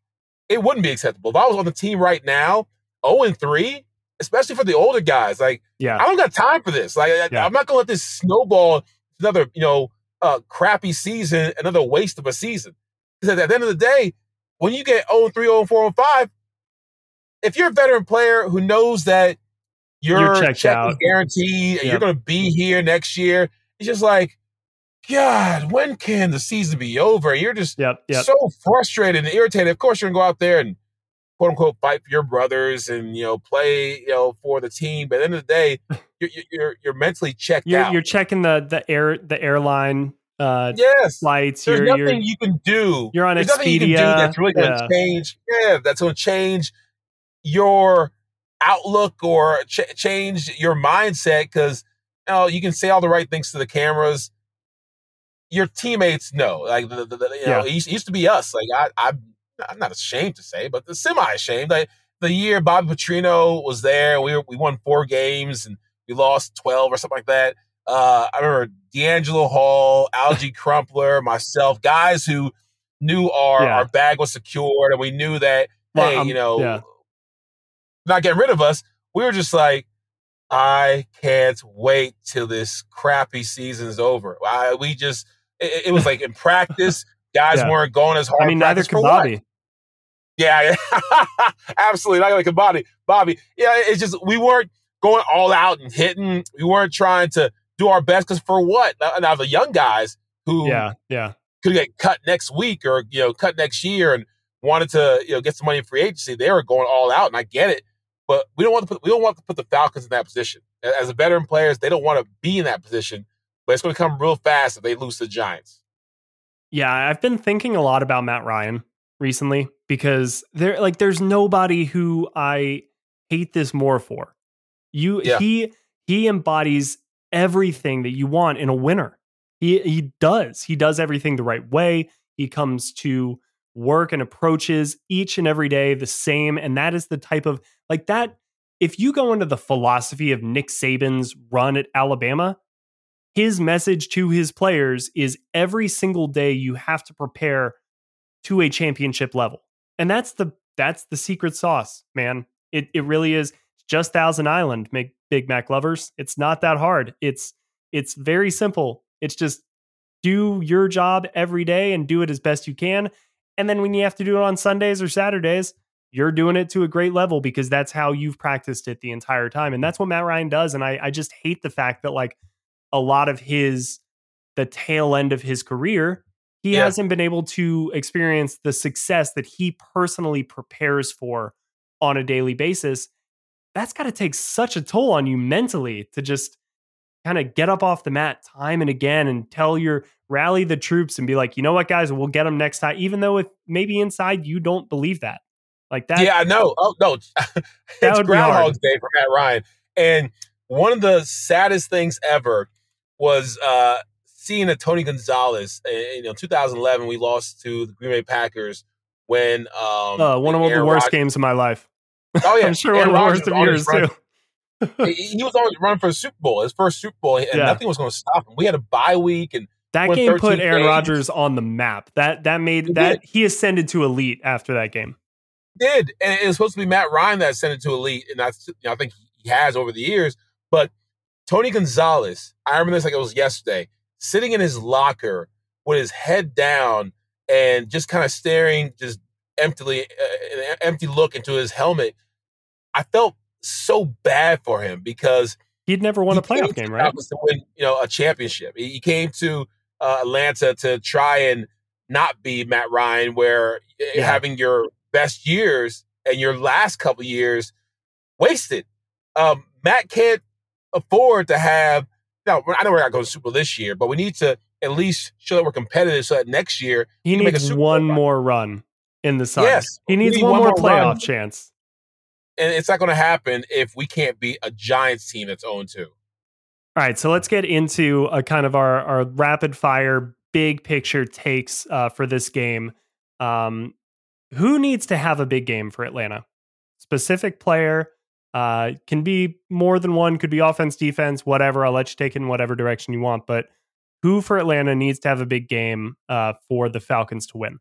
it wouldn't be acceptable. If I was on the team right now, 0 and 3, especially for the older guys, like yeah. I don't got time for this. Like yeah. I, am not gonna let this snowball another, you know, uh, crappy season, another waste of a season. Because at the end of the day, when you get 0 3, 0 4, 5, if you're a veteran player who knows that your check out. is guaranteed and you're gonna be here next year, it's just like God, when can the season be over? You're just yep, yep. so frustrated and irritated. Of course, you're gonna go out there and quote unquote fight for your brothers and you know play you know for the team. But at the end of the day, you're you're, you're mentally checked you're, out. You're checking the the air the airline uh yes flights. There's you're, nothing you can do. You're on There's Expedia. nothing you can do that's really going to yeah. change. Yeah, that's going to change your outlook or ch- change your mindset because you know you can say all the right things to the cameras your teammates know. Like the, the, the you know, it used to be us. Like I, I, I'm not ashamed to say, but the semi ashamed. Like the year Bobby Petrino was there, we were, we won four games and we lost twelve or something like that. Uh, I remember DeAngelo Hall, Alge Crumpler, myself, guys who knew our yeah. our bag was secured and we knew that well, hey, um, you know, yeah. not getting rid of us. We were just like, I can't wait till this crappy season's over. I, we just it, it was like in practice, guys yeah. weren't going as hard. I mean, neither could Bobby. Yeah, absolutely. Not like a Bobby. Bobby. Yeah, it's just we weren't going all out and hitting. We weren't trying to do our best because for what? Now, now, the young guys who yeah yeah could get cut next week or you know cut next year and wanted to you know get some money in free agency, they were going all out, and I get it. But we don't want to put we don't want to put the Falcons in that position. As a veteran players, they don't want to be in that position but it's going to come real fast if they lose to the Giants. Yeah, I've been thinking a lot about Matt Ryan recently because there like there's nobody who I hate this more for. You yeah. he he embodies everything that you want in a winner. He he does. He does everything the right way. He comes to work and approaches each and every day the same and that is the type of like that if you go into the philosophy of Nick Saban's run at Alabama, his message to his players is every single day you have to prepare to a championship level. And that's the that's the secret sauce, man. It it really is just Thousand Island, make Big Mac lovers. It's not that hard. It's it's very simple. It's just do your job every day and do it as best you can. And then when you have to do it on Sundays or Saturdays, you're doing it to a great level because that's how you've practiced it the entire time. And that's what Matt Ryan does. And I, I just hate the fact that like a lot of his the tail end of his career, he yeah. hasn't been able to experience the success that he personally prepares for on a daily basis. That's got to take such a toll on you mentally to just kind of get up off the mat time and again and tell your rally the troops and be like, you know what, guys, we'll get them next time, even though if maybe inside you don't believe that. Like that. Yeah, I know. Oh no, it's Groundhog's Day for Matt Ryan. And one of the saddest things ever was uh, seeing a Tony Gonzalez. In, you know, 2011, we lost to the Green Bay Packers when um, uh, one of Aaron the worst games of my life. Oh yeah, I'm sure Aaron one of the worst of yours too. he was always running for a Super Bowl, his first Super Bowl, and yeah. nothing was going to stop him. We had a bye week, and that game put Aaron Rodgers on the map. That that made it that did. he ascended to elite after that game. did, and it was supposed to be Matt Ryan that ascended to elite, and that's you know, I think he has over the years. But Tony Gonzalez, I remember this like it was yesterday, sitting in his locker with his head down and just kind of staring, just emptily, uh, an empty look into his helmet. I felt so bad for him because he'd never won he a playoff game, right? To win, you know, a championship. He came to uh, Atlanta to try and not be Matt Ryan, where yeah. having your best years and your last couple years wasted. Um, Matt can't afford to have. Now, I know we're not going to Super Bowl this year, but we need to at least show that we're competitive so that next year he needs one more run in the sun. Yes, he needs need one, one, more playoff run. chance and it's not going to happen if we can't beat a Giants team that's owned 2. All right, so let's get into a kind of our, our rapid fire big picture takes uh, for this game. Um, who needs to have a big game for Atlanta? Specific player uh, can be more than one, could be offense, defense, whatever. I'll let you take it in whatever direction you want. But who for Atlanta needs to have a big game uh, for the Falcons to win?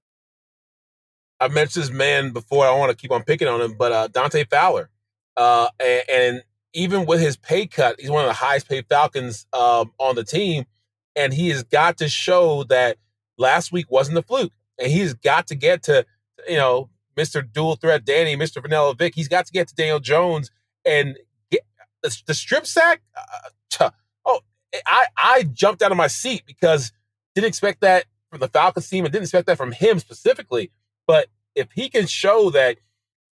I've mentioned this man before. I don't want to keep on picking on him, but uh, Dante Fowler. Uh, and, and, even with his pay cut, he's one of the highest paid Falcons um, on the team. And he has got to show that last week wasn't a fluke. And he's got to get to, you know, Mr. Dual Threat Danny, Mr. Vanilla Vic. He's got to get to Daniel Jones and get the, the strip sack. Uh, oh, I, I jumped out of my seat because didn't expect that from the Falcons team and didn't expect that from him specifically. But if he can show that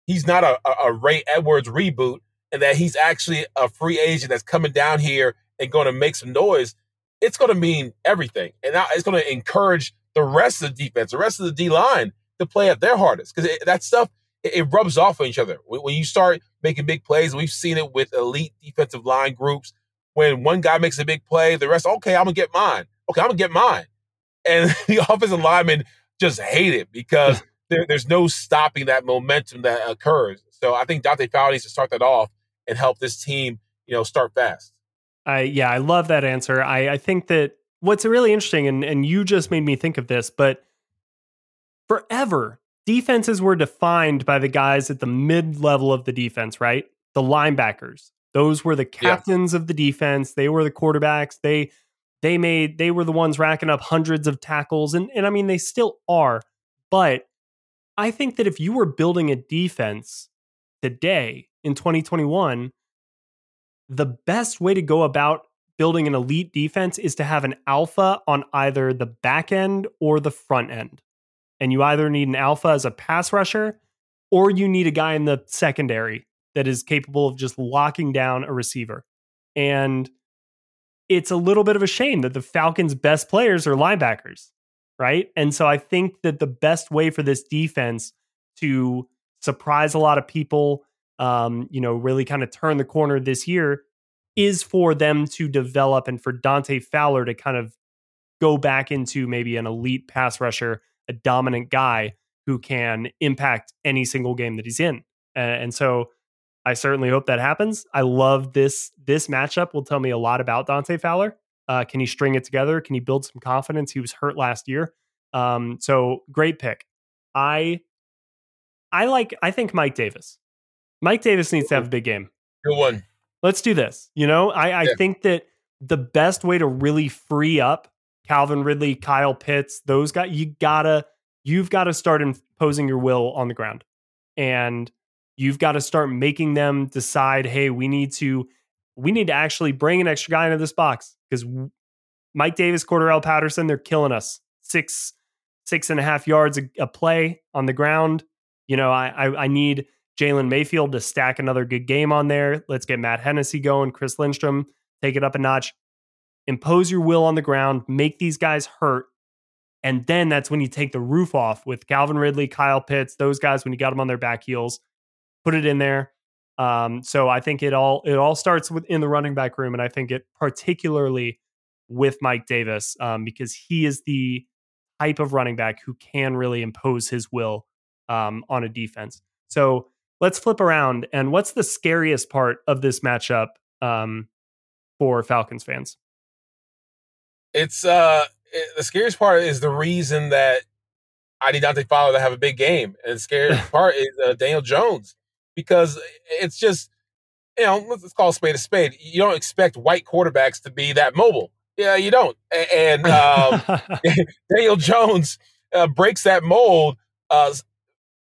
he's not a, a, Ray Edwards reboot and that he's actually a free agent that's coming down here and going to make some noise, it's going to mean everything. And it's going to encourage the rest of the defense, the rest of the D line to play at their hardest because that stuff, it, it, rubs off on each other. When, when you start making big plays, we've seen it with elite defensive line groups. When one guy makes a big play, the rest, okay, I'm going to get mine. Okay, I'm going to get mine. And the offensive linemen just hate it because there, there's no stopping that momentum that occurs. So I think Dante Fowler needs to start that off and help this team, you know, start fast. I yeah, I love that answer. I, I think that what's really interesting, and, and you just made me think of this, but forever defenses were defined by the guys at the mid level of the defense, right? The linebackers. Those were the captains yeah. of the defense. They were the quarterbacks. They they made they were the ones racking up hundreds of tackles. And and I mean they still are, but I think that if you were building a defense today in 2021, the best way to go about building an elite defense is to have an alpha on either the back end or the front end. And you either need an alpha as a pass rusher or you need a guy in the secondary that is capable of just locking down a receiver. And it's a little bit of a shame that the Falcons' best players are linebackers right? And so I think that the best way for this defense to surprise a lot of people, um, you know, really kind of turn the corner this year is for them to develop and for Dante Fowler to kind of go back into maybe an elite pass rusher, a dominant guy who can impact any single game that he's in. And so I certainly hope that happens. I love this this matchup will tell me a lot about Dante Fowler. Uh, can he string it together? Can he build some confidence? He was hurt last year. Um, so great pick. I I like I think Mike Davis. Mike Davis needs to have a big game. Good one. Let's do this. You know, I, I yeah. think that the best way to really free up Calvin Ridley, Kyle Pitts, those guys, you gotta, you've got to start imposing your will on the ground. And you've got to start making them decide, hey, we need to, we need to actually bring an extra guy into this box because Mike Davis, Cordarrelle Patterson, they're killing us. Six, six and a half yards a, a play on the ground. You know, I, I, I need Jalen Mayfield to stack another good game on there. Let's get Matt Hennessy going, Chris Lindstrom, take it up a notch. Impose your will on the ground, make these guys hurt. And then that's when you take the roof off with Calvin Ridley, Kyle Pitts, those guys when you got them on their back heels, put it in there. Um, so I think it all it all starts with in the running back room, and I think it particularly with Mike Davis um, because he is the type of running back who can really impose his will um, on a defense. So let's flip around. And what's the scariest part of this matchup um, for Falcons fans? It's uh, it, the scariest part is the reason that I need Dante Fowler to have a big game, and the scariest part is uh, Daniel Jones because it's just you know let's call a spade a spade. You don't expect white quarterbacks to be that mobile. Yeah, you don't. And um, Daniel Jones uh, breaks that mold uh,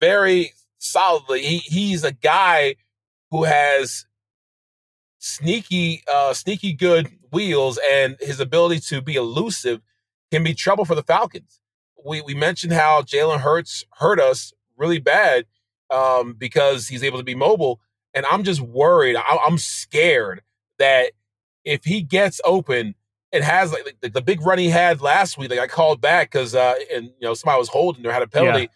very solidly. He, he's a guy who has sneaky, uh, sneaky good wheels, and his ability to be elusive can be trouble for the Falcons. We we mentioned how Jalen Hurts hurt us really bad um, because he's able to be mobile, and I'm just worried. I, I'm scared that if he gets open It has like the, the, big run he had last week, like I called back because uh, and you know somebody was holding or had a penalty. Yeah.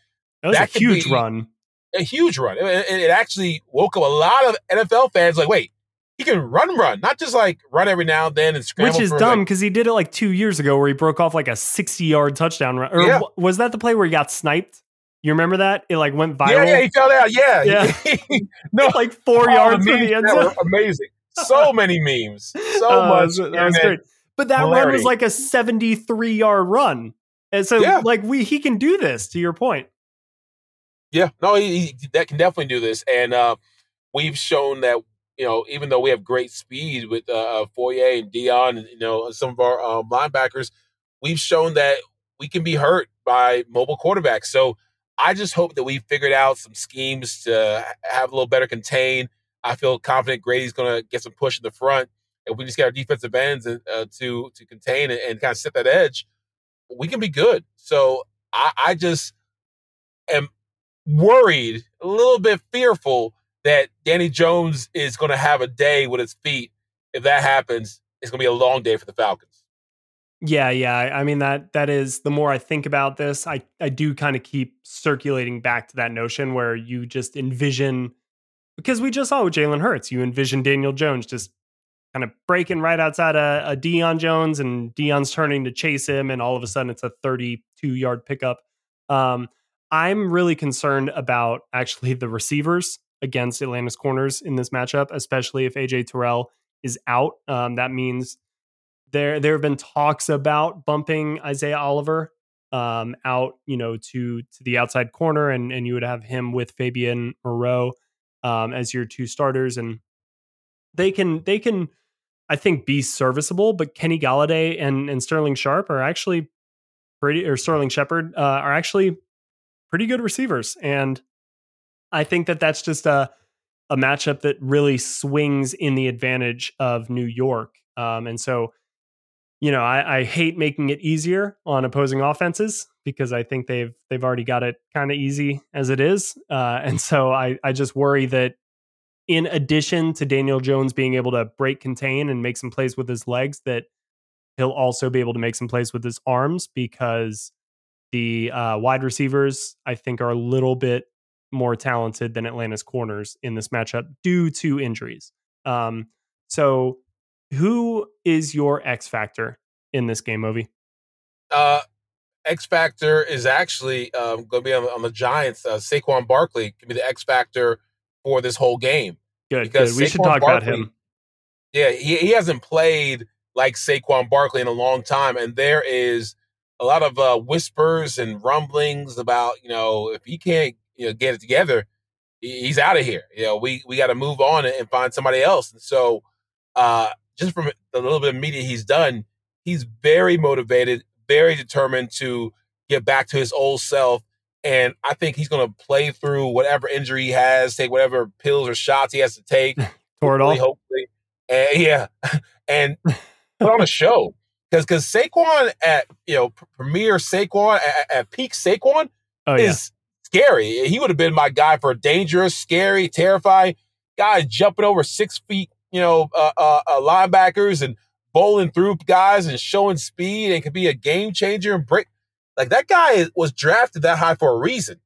That was that a huge run a huge run. It, it, actually woke up a lot of NFL fans like, wait, he can run, run, not just like run every now and then and scramble. Which is dumb because like, he did it like two years ago where he broke off like a 60 yard touchdown run. Or yeah. was that the play where he got sniped? You remember that? It like went viral. Yeah, yeah, he fell out. Yeah, yeah. no, like four yards from the end zone. Amazing. So many memes. So uh, much. That was great. But that run was like a 73 yard run. And so, yeah. like, we he can do this. To your point. Yeah, no, he, he that can definitely do this, and uh, we've shown that you know even though we have great speed with uh, uh Foye and Deion, and you know some of our um, linebackers, we've shown that we can be hurt by mobile quarterbacks. So I just hope that we figured out some schemes to have a little better contain. I feel confident Grady's going to get some push in the front. and we just get our defensive ends uh, to to contain it and kind of set that edge, we can be good. So I, I just am worried, a little bit fearful that Danny Jones is going to have a day with his feet. If that happens, it's going to be a long day for the Falcons. Yeah, yeah. I mean that that is the more I think about this, I I do kind of keep circulating back to that notion where you just envision because we just saw with Jalen Hurts, you envision Daniel Jones just kind of breaking right outside a, a Deion Jones and Deion's turning to chase him, and all of a sudden it's a 32 yard pickup. Um, I'm really concerned about actually the receivers against Atlanta's corners in this matchup, especially if AJ Terrell is out. Um, that means there there have been talks about bumping Isaiah Oliver um, out, you know, to to the outside corner, and and you would have him with Fabian Moreau um, as your two starters, and they can they can I think be serviceable. But Kenny Golladay and and Sterling Sharp are actually pretty, or Sterling Shepard uh, are actually pretty good receivers. And I think that that's just a, a matchup that really swings in the advantage of New York. Um, and so, you know, I, I, hate making it easier on opposing offenses because I think they've they've already got it kind of easy as it is. Uh, and so I, I just worry that in addition to Daniel Jones being able to break contain and make some plays with his legs, that he'll also be able to make some plays with his arms because the uh, wide receivers, I think, are a little bit more talented than Atlanta's corners in this matchup due to injuries. Um, so, who is your X factor in this game, Ovie? Uh, X factor is actually um, going to be on, on, the Giants. Uh, Saquon Barkley can be the X factor for this whole game. Good, because good. we Saquon should talk Barkley, about him. Yeah, he, he hasn't played like Saquon Barkley in a long time, and there is a lot of uh, whispers and rumblings about you know if he can't you know get it together, he's out of here. You know, we we got to move on and find somebody else. And so, uh, just from the little bit of media he's done, he's very motivated, very determined to get back to his old self. And I think he's going to play through whatever injury he has, take whatever pills or shots he has to take. Tore it all. Hopefully, and yeah, and put on a show because because Saquon at you know premier Saquon at, at peak Saquon oh, yeah. is scary. He would have been my guy for dangerous, scary, terrifying guy jumping over six feet, you know, uh, uh, uh, linebackers and bowling through guys and showing speed and could be a game changer and break. Like that guy was drafted that high for a reason.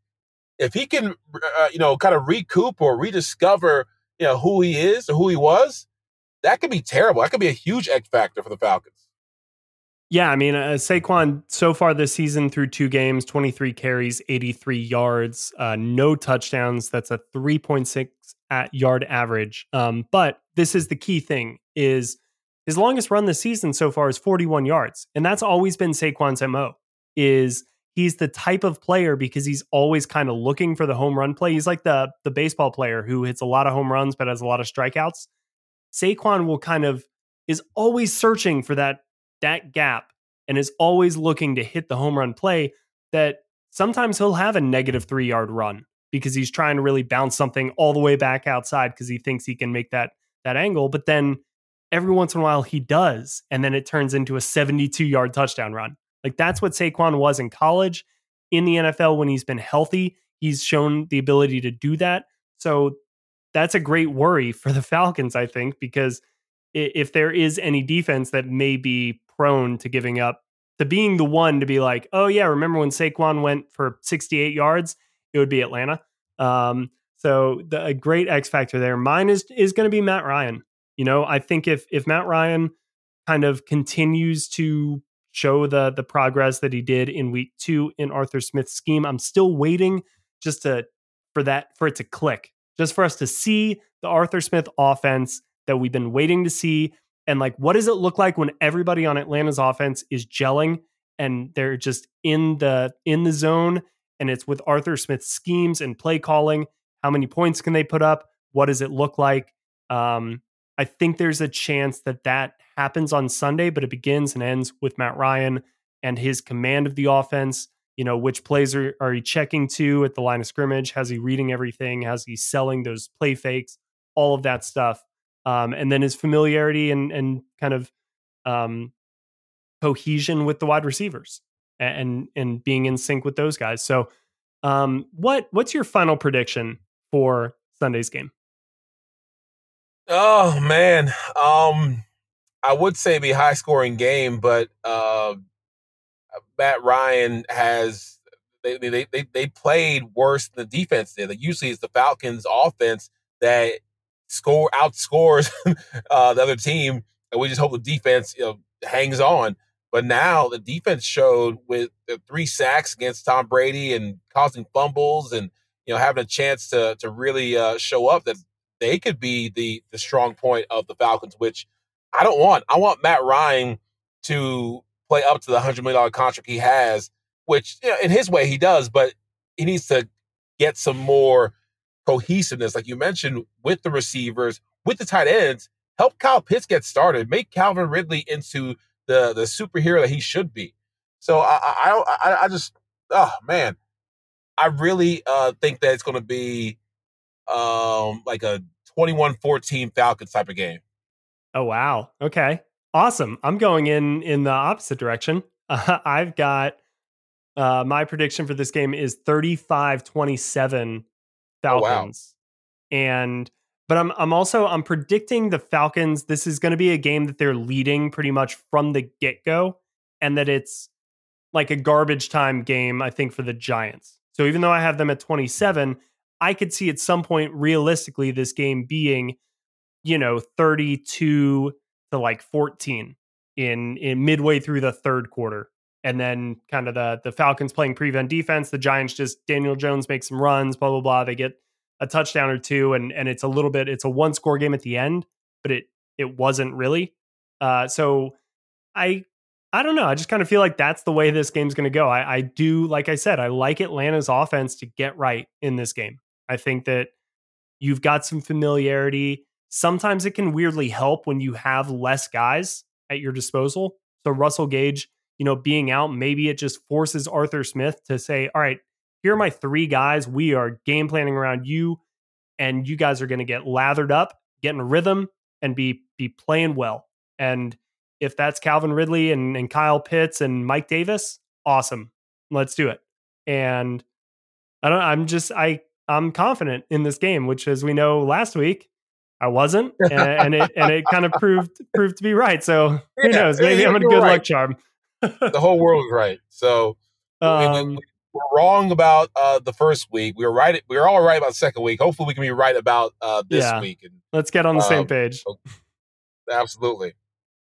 If he can, uh, you know, kind of recoup or rediscover, you know, who he is or who he was, that could be terrible. That could be a huge X factor for the Falcons. Yeah, I mean, uh, Saquon so far this season through two games, 23 carries, 83 yards, uh, no touchdowns. That's a 3.6 at yard average. Um, but this is the key thing is his longest run this season so far is 41 yards. And that's always been Saquon's MO is he's the type of player because he's always kind of looking for the home run play. He's like the the baseball player who hits a lot of home runs but has a lot of strikeouts. Saquon will kind of is always searching for that that gap and is always looking to hit the home run play that sometimes he'll have a negative 3 yard run because he's trying to really bounce something all the way back outside because he thinks he can make that that angle but then every once in a while he does and then it turns into a 72 yard touchdown run. Like that's what Saquon was in college. In the NFL when he's been healthy he's shown the ability to do that. So that's a great worry for the Falcons I think because if there is any defense that may be prone to giving up, to being the one to be like, oh yeah, remember when Saquon went for 68 yards? It would be Atlanta. Um, so the, a great X factor there. Mine is is going to be Matt Ryan. You know, I think if if Matt Ryan kind of continues to show the the progress that he did in week two in Arthur Smith's scheme, I'm still waiting just to for that for it to click, just for us to see the Arthur Smith offense that we've been waiting to see. And like, what does it look like when everybody on Atlanta's offense is gelling and they're just in the in the zone and it's with Arthur Smith's schemes and play calling? How many points can they put up? What does it look like? Um, I think there's a chance that that happens on Sunday, but it begins and ends with Matt Ryan and his command of the offense. You know, which plays are, are he checking to at the line of scrimmage? Has he reading everything? Has he selling those play fakes? All of that stuff um, and then his familiarity and and kind of um, cohesion with the wide receivers and and being in sync with those guys. So, um, what what's your final prediction for Sunday's game? Oh man, um, I would say be high scoring game, but uh, Matt Ryan has they they they they played worse than the defense did. Like usually, it's the Falcons' offense that score outscores uh, the other team, and we just hope the defense you know hangs on. But now the defense showed with the three sacks against Tom Brady and causing fumbles and you know having a chance to to really uh, show up that they could be the the strong point of the Falcons, which I don't want. I want Matt Ryan to play up to the hundred million dollar contract he has, which you know, in his way he does, but he needs to get some more cohesiveness, like you mentioned, with the receivers, with the tight ends, help Kyle Pitts get started, make Calvin Ridley into the the superhero that he should be. So I I I, I just oh man, I really uh, think that it's going to be um, like a 21-14 Falcons type of game. Oh wow, okay, awesome. I'm going in in the opposite direction. Uh, I've got uh, my prediction for this game is 35 27 Falcons. Oh, wow. And but I'm I'm also I'm predicting the Falcons this is going to be a game that they're leading pretty much from the get-go and that it's like a garbage time game I think for the Giants. So even though I have them at 27, I could see at some point realistically this game being you know 32 to like 14 in in midway through the third quarter and then kind of the the Falcons playing prevent defense. The Giants just Daniel Jones makes some runs, blah blah blah. They get a touchdown or two, and and it's a little bit it's a one score game at the end, but it it wasn't really. Uh, so I I don't know. I just kind of feel like that's the way this game's going to go. I, I do, like I said, I like Atlanta's offense to get right in this game. I think that You've got some familiarity. Sometimes it can weirdly help when you have less guys at your disposal. So Russell Gage, you know, being out, maybe it just forces Arthur Smith to say, all right, here are my three guys. We are game planning around you, and you guys are going to get lathered up, get in rhythm, and be be playing well. And if that's Calvin Ridley and, and Kyle Pitts and Mike Davis, awesome. Let's do it. And I don't I'm just I I'm confident in this game, which as we know last week, I wasn't, and, and it and it kind of proved proved to be right. So who yeah, knows? Maybe I'm a good right. luck charm. The whole world is right. So um, we, are wrong about uh, the first week. We were right. We were all right about the second week. Hopefully, we can be right about uh, this yeah. week. And let's get on the um, same page. Absolutely.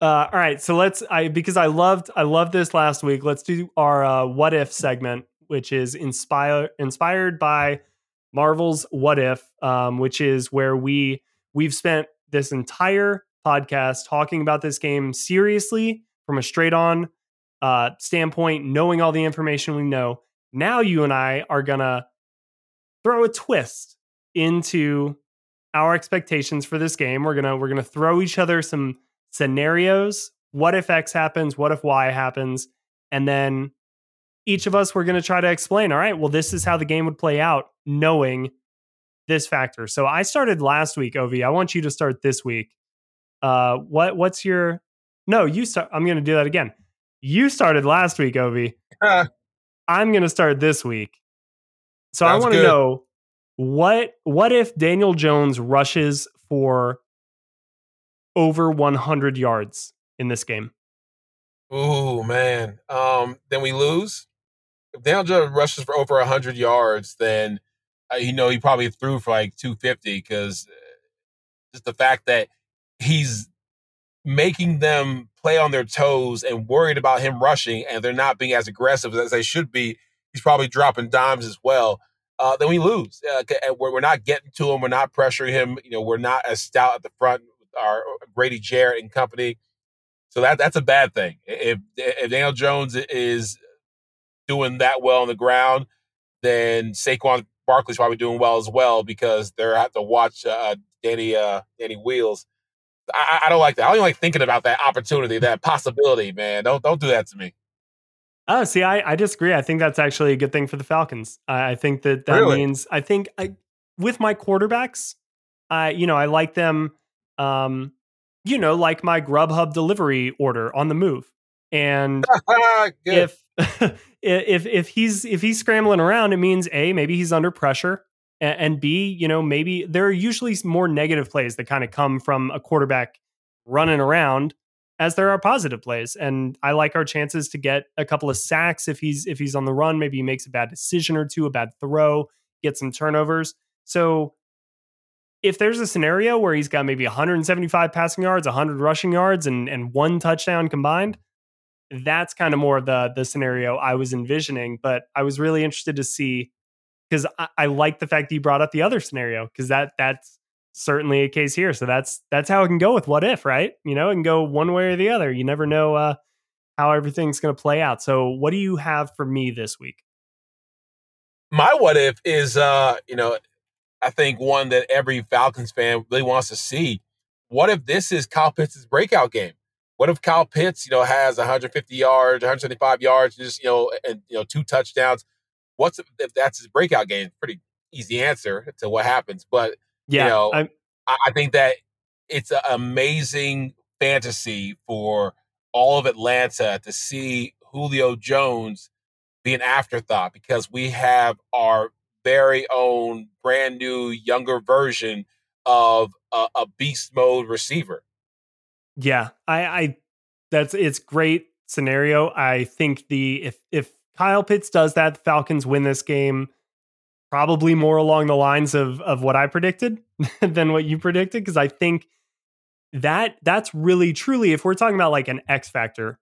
Uh, all right, so let's. I because I loved I loved this last week. Let's do our uh, what if segment, which is inspired inspired by Marvel's What If, um, which is where we we've spent this entire podcast talking about this game seriously from a straight on uh, standpoint, knowing all the information we know. Now you and I are gonna throw a twist into our expectations for this game. We're gonna we're gonna throw each other some scenarios. What if X happens? What if Y happens? And then each of us we're going to try to explain. All right, well, this is how the game would play out, knowing this factor. So I started last week, Ovi. I want you to start this week. Uh, what what's your? No, you start. I'm going to do that again. You started last week, Ovi. I'm going to start this week. So I want to know what what if Daniel Jones rushes for over 100 yards in this game? Oh man, um, then we lose. If Daniel Jones rushes for over 100 yards, then uh, you know he probably threw for like 250 because uh, just the fact that he's making them play on their toes and worried about him rushing, and they're not being as aggressive as they should be. He's probably dropping dimes as well. Uh, then we lose. Uh, we're, we're not getting to him. We're not pressuring him. You know, we're not as stout at the front with our Grady Jarrett and company. So that that's a bad thing. If if Daniel Jones is doing that well on the ground, then Saquon Barkley's probably doing well as well because they're have to watch uh, Danny uh, Danny Wheels. I, I don't like that. I don't even like thinking about that opportunity, that possibility, man. Don't don't do that to me. Oh, see, I, I disagree. I think that's actually a good thing for the Falcons. I, I think that that really? means I think I, with my quarterbacks, I you know I like them um, you know, like my Grubhub delivery order on the move. And if if if he's if he's scrambling around, it means a maybe he's under pressure, and, and b you know maybe there are usually more negative plays that kind of come from a quarterback running around as there are positive plays and i like our chances to get a couple of sacks if he's if he's on the run maybe he makes a bad decision or two a bad throw get some turnovers so if there's a scenario where he's got maybe 175 passing yards, 100 rushing yards, and and one touchdown combined, that's kind of more the the scenario I was envisioning. But I was really interested to see because I, I like the fact that you brought up the other scenario because that that's certainly a case here. So that's that's how it can go with what if, right? You know, it can go one way or the other. You never know uh, how everything's going to play out. So what do you have for me this week? My what if is uh, you know I think one that every Falcons fan really wants to see. What if this is Kyle Pitts' breakout game? What if Kyle Pitts, you know, has 150 yards, 175 yards, just you know, and you know, two touchdowns? What's if, that's his breakout game? Pretty easy answer to what happens, but yeah, you know, I, I think that it's an amazing fantasy for all of Atlanta to see Julio Jones be an afterthought because we have our very own brand new younger version of a, a beast mode receiver. Yeah, I, I that's it's great scenario. I think the if if Kyle Pitts does that, the Falcons win this game probably more along the lines of of what I predicted than what you predicted because I think that that's really truly if we're talking about like an X factor,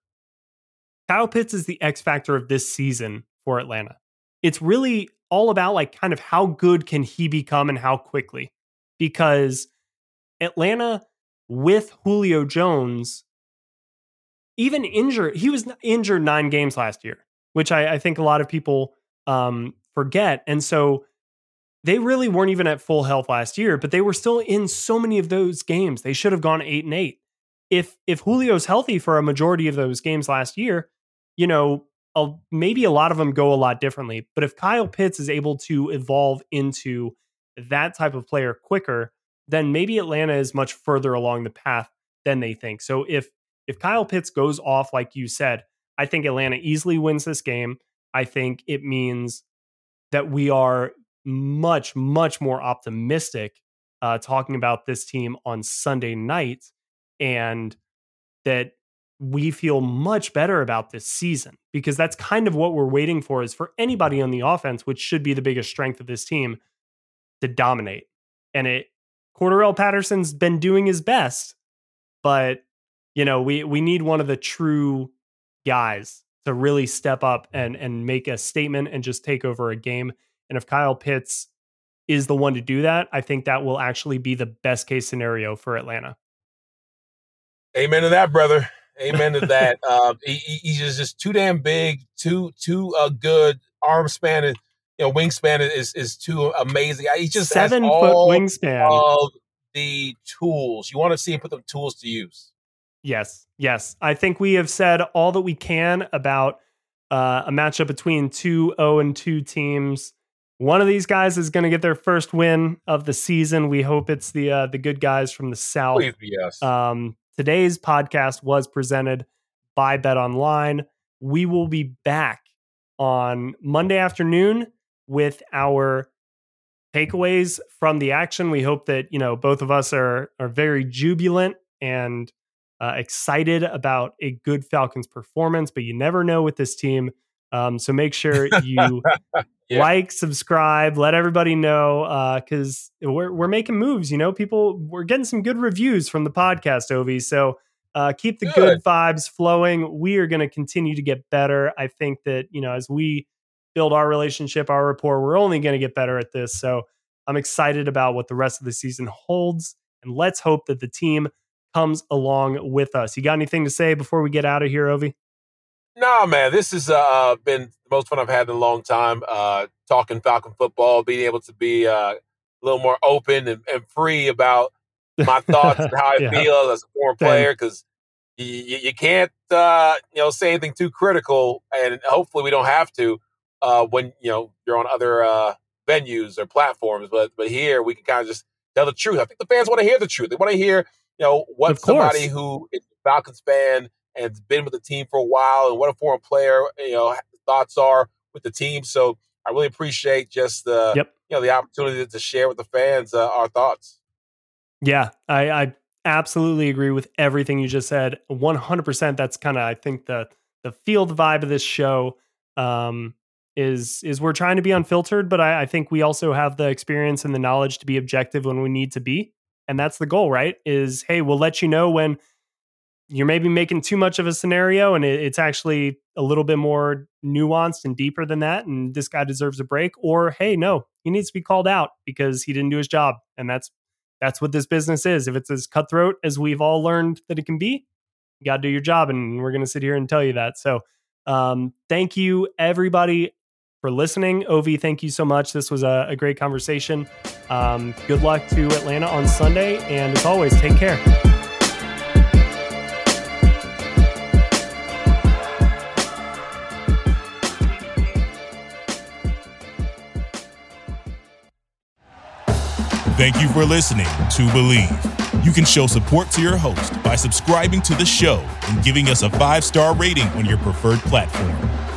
Kyle Pitts is the X factor of this season for Atlanta. It's really all about like kind of how good can he become and how quickly because Atlanta with Julio Jones even injured he was injured nine games last year which I, I think a lot of people um, forget and so they really weren't even at full health last year, but they were still in so many of those games. They should have gone eight and eight. If if Julio's healthy for a majority of those games last year, you know, maybe a lot of them go a lot differently. But if Kyle Pitts is able to evolve into that type of player quicker, then maybe Atlanta is much further along the path than they think. So if if Kyle Pitts goes off like you said, I think Atlanta easily wins this game. I think it means that we are much much more optimistic uh, talking about this team on Sunday night, and that we feel much better about this season because that's kind of what we're waiting for is for anybody on the offense, which should be the biggest strength of this team, to dominate. And it Cordarrelle Patterson's been doing his best, but you know, we we need one of the true guys to really step up and and make a statement and just take over a game. And if Kyle Pitts is the one to do that, I think that will actually be the best case scenario for Atlanta. Amen to that, brother. Amen to that. uh, he, he's just, just too damn big, too too uh, good arm span and you know wingspan is is too amazing. He just seven foot wingspan of the tools. You want to see him put the tools to use. Yes, yes. I think we have said all that we can about uh, a matchup between two 0 and 2 teams. One of these guys is going to get their first win of the season. We hope it's the uh, the good guys from the south. Please, yes. Um, today's podcast was presented by BetOnline. We will be back on Monday afternoon with our takeaways from the action. We hope that you know both of us are are very jubilant and uh, excited about a good Falcons performance, but you never know with this team. Um, so make sure you yeah. like, subscribe, let everybody know because uh, we're we're making moves. You know, people we're getting some good reviews from the podcast, Ovie. So uh, keep the good. good vibes flowing. We are going to continue to get better. I think that you know as we build our relationship, our rapport, we're only going to get better at this. So I'm excited about what the rest of the season holds, and let's hope that the team comes along with us. You got anything to say before we get out of here, Ovie? No, man, this has uh, been the most fun I've had in a long time. Uh, talking Falcon football, being able to be uh, a little more open and, and free about my thoughts and how I yeah. feel as a former player, because you, you, can't uh, you know say anything too critical, and hopefully we don't have to uh, when you know you're on other uh, venues or platforms. But but here we can kind of just tell the truth. I think the fans want to hear the truth. They want to hear you know, what somebody who is a Falcons fan and has been with the team for a while and what a former player, you know, thoughts are with the team. So I really appreciate just the, yep. you know, the opportunity to share with the fans uh, our thoughts. Yeah, I, I absolutely agree with everything you just said. 100%. That's kind of, I think the, the field vibe of this show. Um, is is we're trying to be unfiltered, but I, I, think we also have the experience and the knowledge to be objective when we need to be and that's the goal right is hey we'll let you know when you're maybe making too much of a scenario and it's actually a little bit more nuanced and deeper than that and this guy deserves a break or hey no he needs to be called out because he didn't do his job and that's that's what this business is. If it's as cutthroat as we've all learned that it can be you got to do your job and we're going to sit here and tell you that. So um, thank you everybody for listening. Ovie, thank you so much. This was a, a great conversation. Um, good luck to Atlanta on Sunday. And as always, take care. Thank you for listening to Bleav. You can show support to your host by subscribing to the show and giving us a five star rating on your preferred platform.